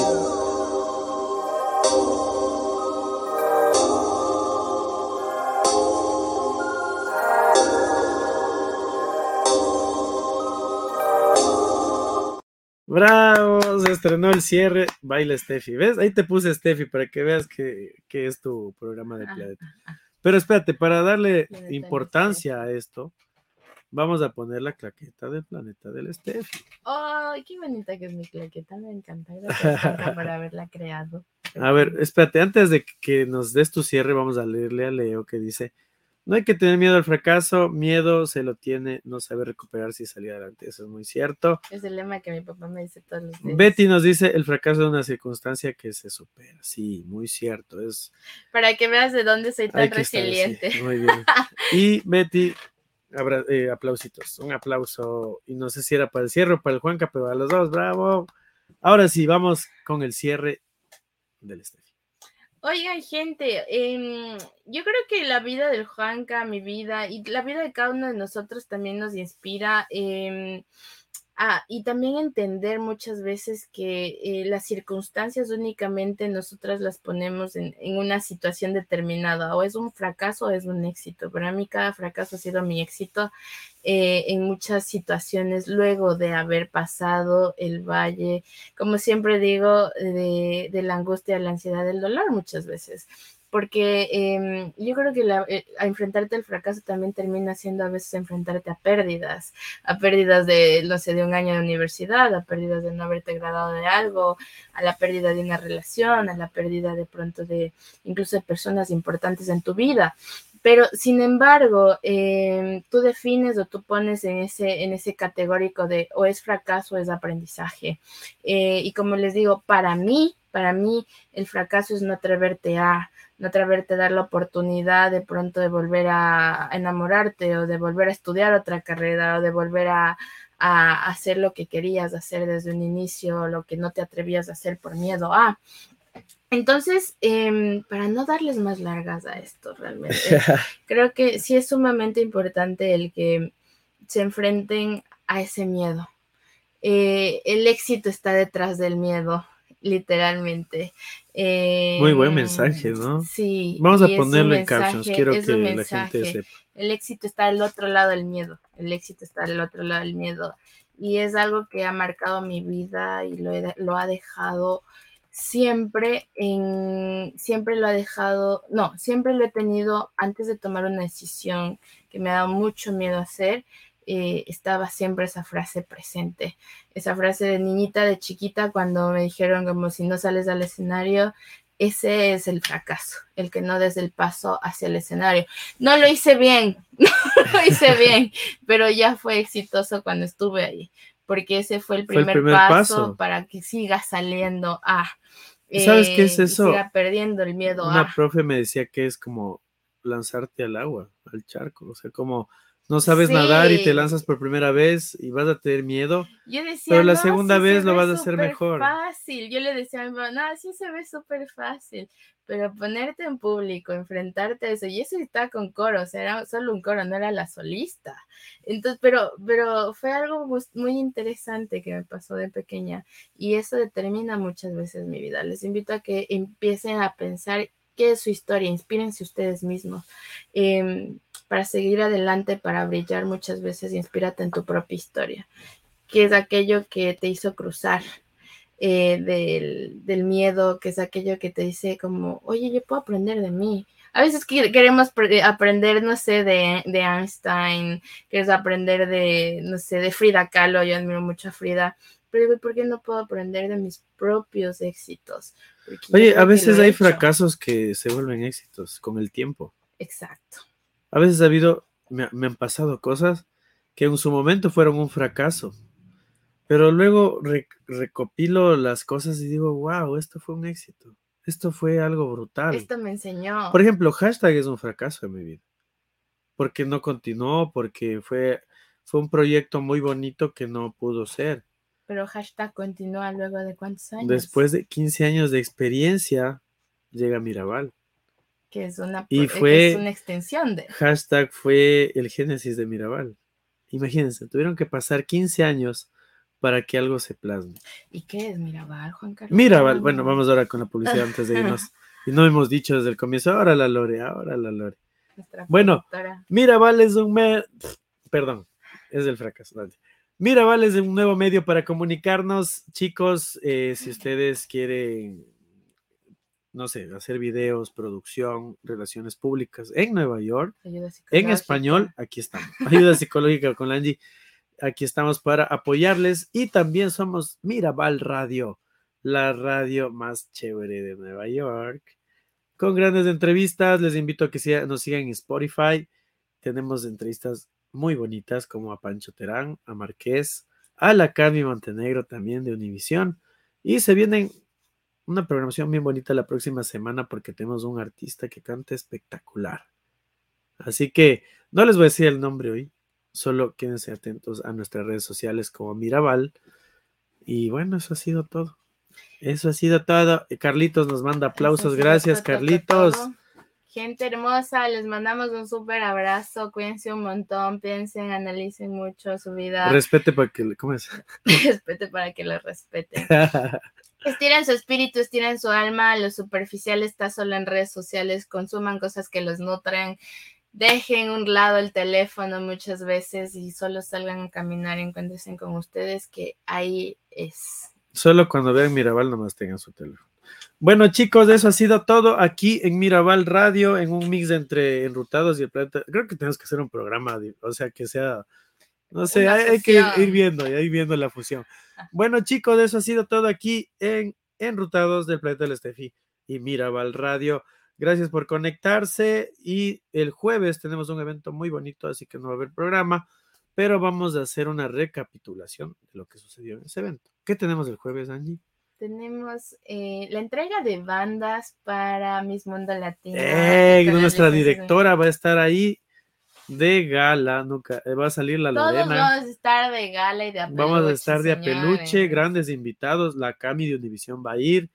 Bravo, se estrenó el cierre. Baila Steffi. ¿Ves? Ahí te puse Steffi para que veas que, que es tu programa de Ah, planeta. ah, ah. Pero espérate, para darle importancia a esto, vamos a poner la claqueta del planeta del Steffi. Ay, qué bonita que es mi claqueta, me encanta. Gracias por *laughs* haberla creado. A ver, espérate, antes de que nos des tu cierre, vamos a leerle a Leo que dice, no hay que tener miedo al fracaso, miedo se lo tiene, no sabe recuperarse y salir adelante. Eso es muy cierto. Es el lema que mi papá me dice todos los días. Betty nos dice, el fracaso es una circunstancia que se supera. Sí, muy cierto. Es, Para que veas de dónde soy tan estar resiliente. Muy bien. *laughs* Y Betty, abra- eh, aplausitos, un aplauso. Y no sé si era para el cierre o para el Juanca, pero a los dos, bravo. Ahora sí, vamos con el cierre del Steffi. Oigan, gente, em, yo creo que la vida del Juanca, mi vida y la vida de cada uno de nosotros también nos inspira. em, a- y también entender muchas veces que eh, las circunstancias únicamente nosotras las ponemos en, en una situación determinada, o es un fracaso o es un éxito. Para mí cada fracaso ha sido mi éxito eh, en muchas situaciones luego de haber pasado el valle como siempre digo, de, de la angustia, la ansiedad, del dolor muchas veces. Porque em, yo creo que la- eh, a enfrentarte al fracaso también termina siendo a veces enfrentarte a pérdidas, a pérdidas de, no sé, de un año de universidad, a pérdidas de no haberte graduado de algo, a la pérdida de una relación, a la pérdida de pronto de incluso de personas importantes en tu vida. Pero sin embargo, em, tú defines o tú pones en ese, en ese categórico de o es fracaso o es aprendizaje. Eh, y como les digo, para mí, para mí el fracaso es no atreverte a, no atreverte a dar la oportunidad de pronto de volver a, enamorarte o de volver a estudiar otra carrera o de volver a, a hacer lo que querías hacer desde un inicio, lo que no te atrevías a hacer por miedo a. Entonces, em, para no darles más largas a esto realmente, *laughs* creo que sí es sumamente importante el que se enfrenten a ese miedo. Eh, el éxito está detrás del miedo, literalmente. Muy buen mensaje, em, ¿no? Sí. Vamos a ponerlo en mensaje- captions, quiero que la mensaje. gente sepa. El éxito está al otro lado del miedo. El éxito está al otro lado del miedo. Y es algo que ha marcado mi vida y lo, he- lo ha dejado siempre en, siempre lo ha dejado, no, siempre lo he tenido antes de tomar una decisión que me ha dado mucho miedo hacer, eh, estaba siempre esa frase presente, esa frase de niñita, de chiquita, cuando me dijeron como si no sales al escenario, ese es el fracaso, el que no des el paso hacia el escenario. No lo hice bien, *laughs* no lo hice bien, pero ya fue exitoso cuando estuve ahí, porque ese fue el Fue el primer, paso, paso. para que siga saliendo a... ¿Sabes qué es y eso? siga perdiendo el miedo Una a... profe me decía que es como lanzarte al agua, al charco, o sea, como no sabes nadar y te Sí. lanzas por primera vez y vas a tener miedo. Yo decía, Pero la "No, segunda sí vez se lo vas a hacer mejor". fácil. Yo le decía a mi mamá, no, sí se ve súper fácil, pero ponerte en público, enfrentarte a eso, y eso estaba con coro, o sea, era solo un coro, no era la solista. Entonces, pero, pero fue algo muy interesante que me pasó de pequeña, y eso determina muchas veces mi vida. Les invito a que empiecen a pensar qué es su historia, inspírense ustedes mismos. Em, para seguir adelante, para brillar muchas veces, inspírate en tu propia historia, que es aquello que te hizo cruzar eh, del, del miedo, que es aquello que te dice como, oye, yo puedo aprender de mí. A veces que- queremos pre- aprender, no sé, de, de Einstein, quieres aprender de, no sé, de Frida Kahlo, yo admiro mucho a Frida, pero ¿por qué no puedo aprender de mis propios éxitos? Porque Oye, a veces hay hecho. fracasos que se vuelven éxitos con el tiempo. Exacto. A veces ha habido, me, me han pasado cosas que en su momento fueron un fracaso, pero luego re- recopilo las cosas y digo, wow, esto fue un éxito, esto fue algo brutal. Esto me enseñó. Por ejemplo, hashtag es un fracaso en mi vida, porque no continuó, porque fue, fue un proyecto muy bonito que no pudo ser. Pero hashtag continúa luego de cuántos años. Después de 15 años de experiencia, llega Mirabal. Que es una, Y fue- es una extensión de. Hashtag fue el génesis de Mirabal. Imagínense, tuvieron que pasar 15 años para que algo se plasme. ¿Y qué es Mirabal, Juan Carlos? Mirabal, bueno, vamos ahora con la publicidad antes de irnos. *laughs* Y no hemos dicho desde el comienzo, ahora la Lore, ahora la Lore. Nuestra Bueno, productora. Mirabal es un me... Perdón, es del fracaso. dale. Mirabal es un nuevo medio para comunicarnos, chicos. eh, si ustedes quieren, no sé, hacer videos, producción, relaciones públicas en Nueva York, Ayuda en español, aquí estamos. *laughs* Ayuda psicológica con Angie. Aquí estamos para apoyarles. Y también somos Mirabal Radio, la radio más chévere de Nueva York. Con grandes entrevistas. Les invito a que nos sigan en Spotify. Tenemos entrevistas muy bonitas como a Pancho Terán, a Marqués, a la Cami Montenegro también de Univisión. Y se vienen una programación bien bonita la próxima semana porque tenemos un artista que canta espectacular. Así que no les voy a decir el nombre hoy, solo quédense atentos a nuestras redes sociales como Mirabal. Y bueno, eso ha sido todo. Eso ha sido todo. Carlitos nos manda aplausos. Gracias, Carlitos. Gente hermosa, les mandamos un súper abrazo. Cuídense un montón, piensen, analicen mucho su vida. Respete para que. ¿Cómo es? *laughs* Respete para que los respeten. *laughs* Estiren su espíritu, estiren su alma. Lo superficial está solo en redes sociales. Consuman cosas que los nutren. Dejen un lado el teléfono muchas veces y solo salgan a caminar y encuéntrense con ustedes, que ahí es. Solo cuando vean Mirabal nomás tengan su teléfono. Bueno, chicos, eso ha sido todo aquí en Mirabal Radio, en un mix entre Enrutados y el Planeta. Creo que tenemos que hacer un programa, o sea, que sea, no sé, hay, hay que ir, ir viendo, ir viendo la fusión. Bueno, chicos, eso ha sido todo aquí en Enrutados del Planeta del Estefi y Mirabal Radio. Gracias por conectarse y el jueves tenemos un evento muy bonito, así que no va a haber programa, pero vamos a hacer una recapitulación de lo que sucedió en ese evento. ¿Qué tenemos el jueves, Angie? Tenemos eh, la entrega de bandas para Miss Mundo Latino. ¡Eh! nuestra directora va a estar ahí de gala, nunca eh, va a salir la Todos Lorena. vamos a estar de gala y de apeluche. Vamos a estar de apeluche, señores. grandes invitados. La Cami de Univisión va a ir.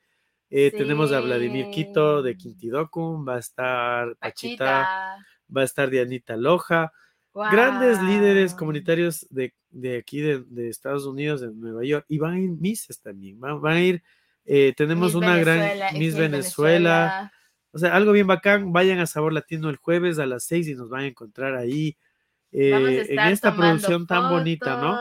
eh, Tenemos a Vladimir Quito de. Quintidocum. Va a estar Pachita. Pachita. Va a estar Dianita Loja. Grandes líderes comunitarios de, de aquí de, de Estados Unidos, de Nueva York. Y van a ir Misses también. Van, van a ir. eh, tenemos Miss una Venezuela, gran Miss Venezuela. O sea, algo bien bacán. Vayan a Sabor Latino el jueves a las 6 y nos van a encontrar ahí. Eh, en esta producción tan bonita, ¿no?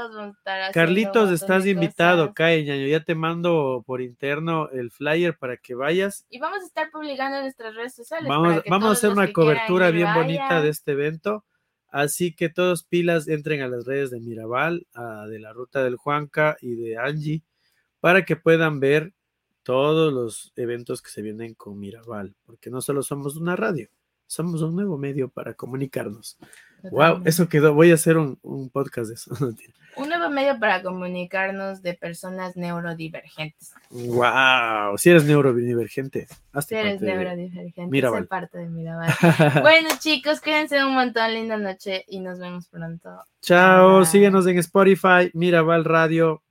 Carlitos, estás invitado, cae, ñaño. Ya te mando por interno el flyer para que vayas. Y vamos a estar publicando en nuestras redes sociales. Vamos, para que vamos a hacer una cobertura bien bonita de este evento. Así que todos pilas, entren a las redes de Mirabal, a- de la ruta del Juanca y de Angie, para que puedan ver todos los eventos que se vienen con Mirabal, porque no solo somos una radio, somos un nuevo medio para comunicarnos. Wow, eso quedó. Voy a hacer un, un podcast de eso. *laughs* Un nuevo medio para comunicarnos de personas neurodivergentes. wow, si eres neurodivergente, hazte Si eres parte de- neurodivergente, Mirabal. sé parte de Mirabal. *laughs* bueno, chicos, cuídense un montón, linda noche y nos vemos pronto. Chao, Bye. síguenos en Spotify, Mirabal Radio.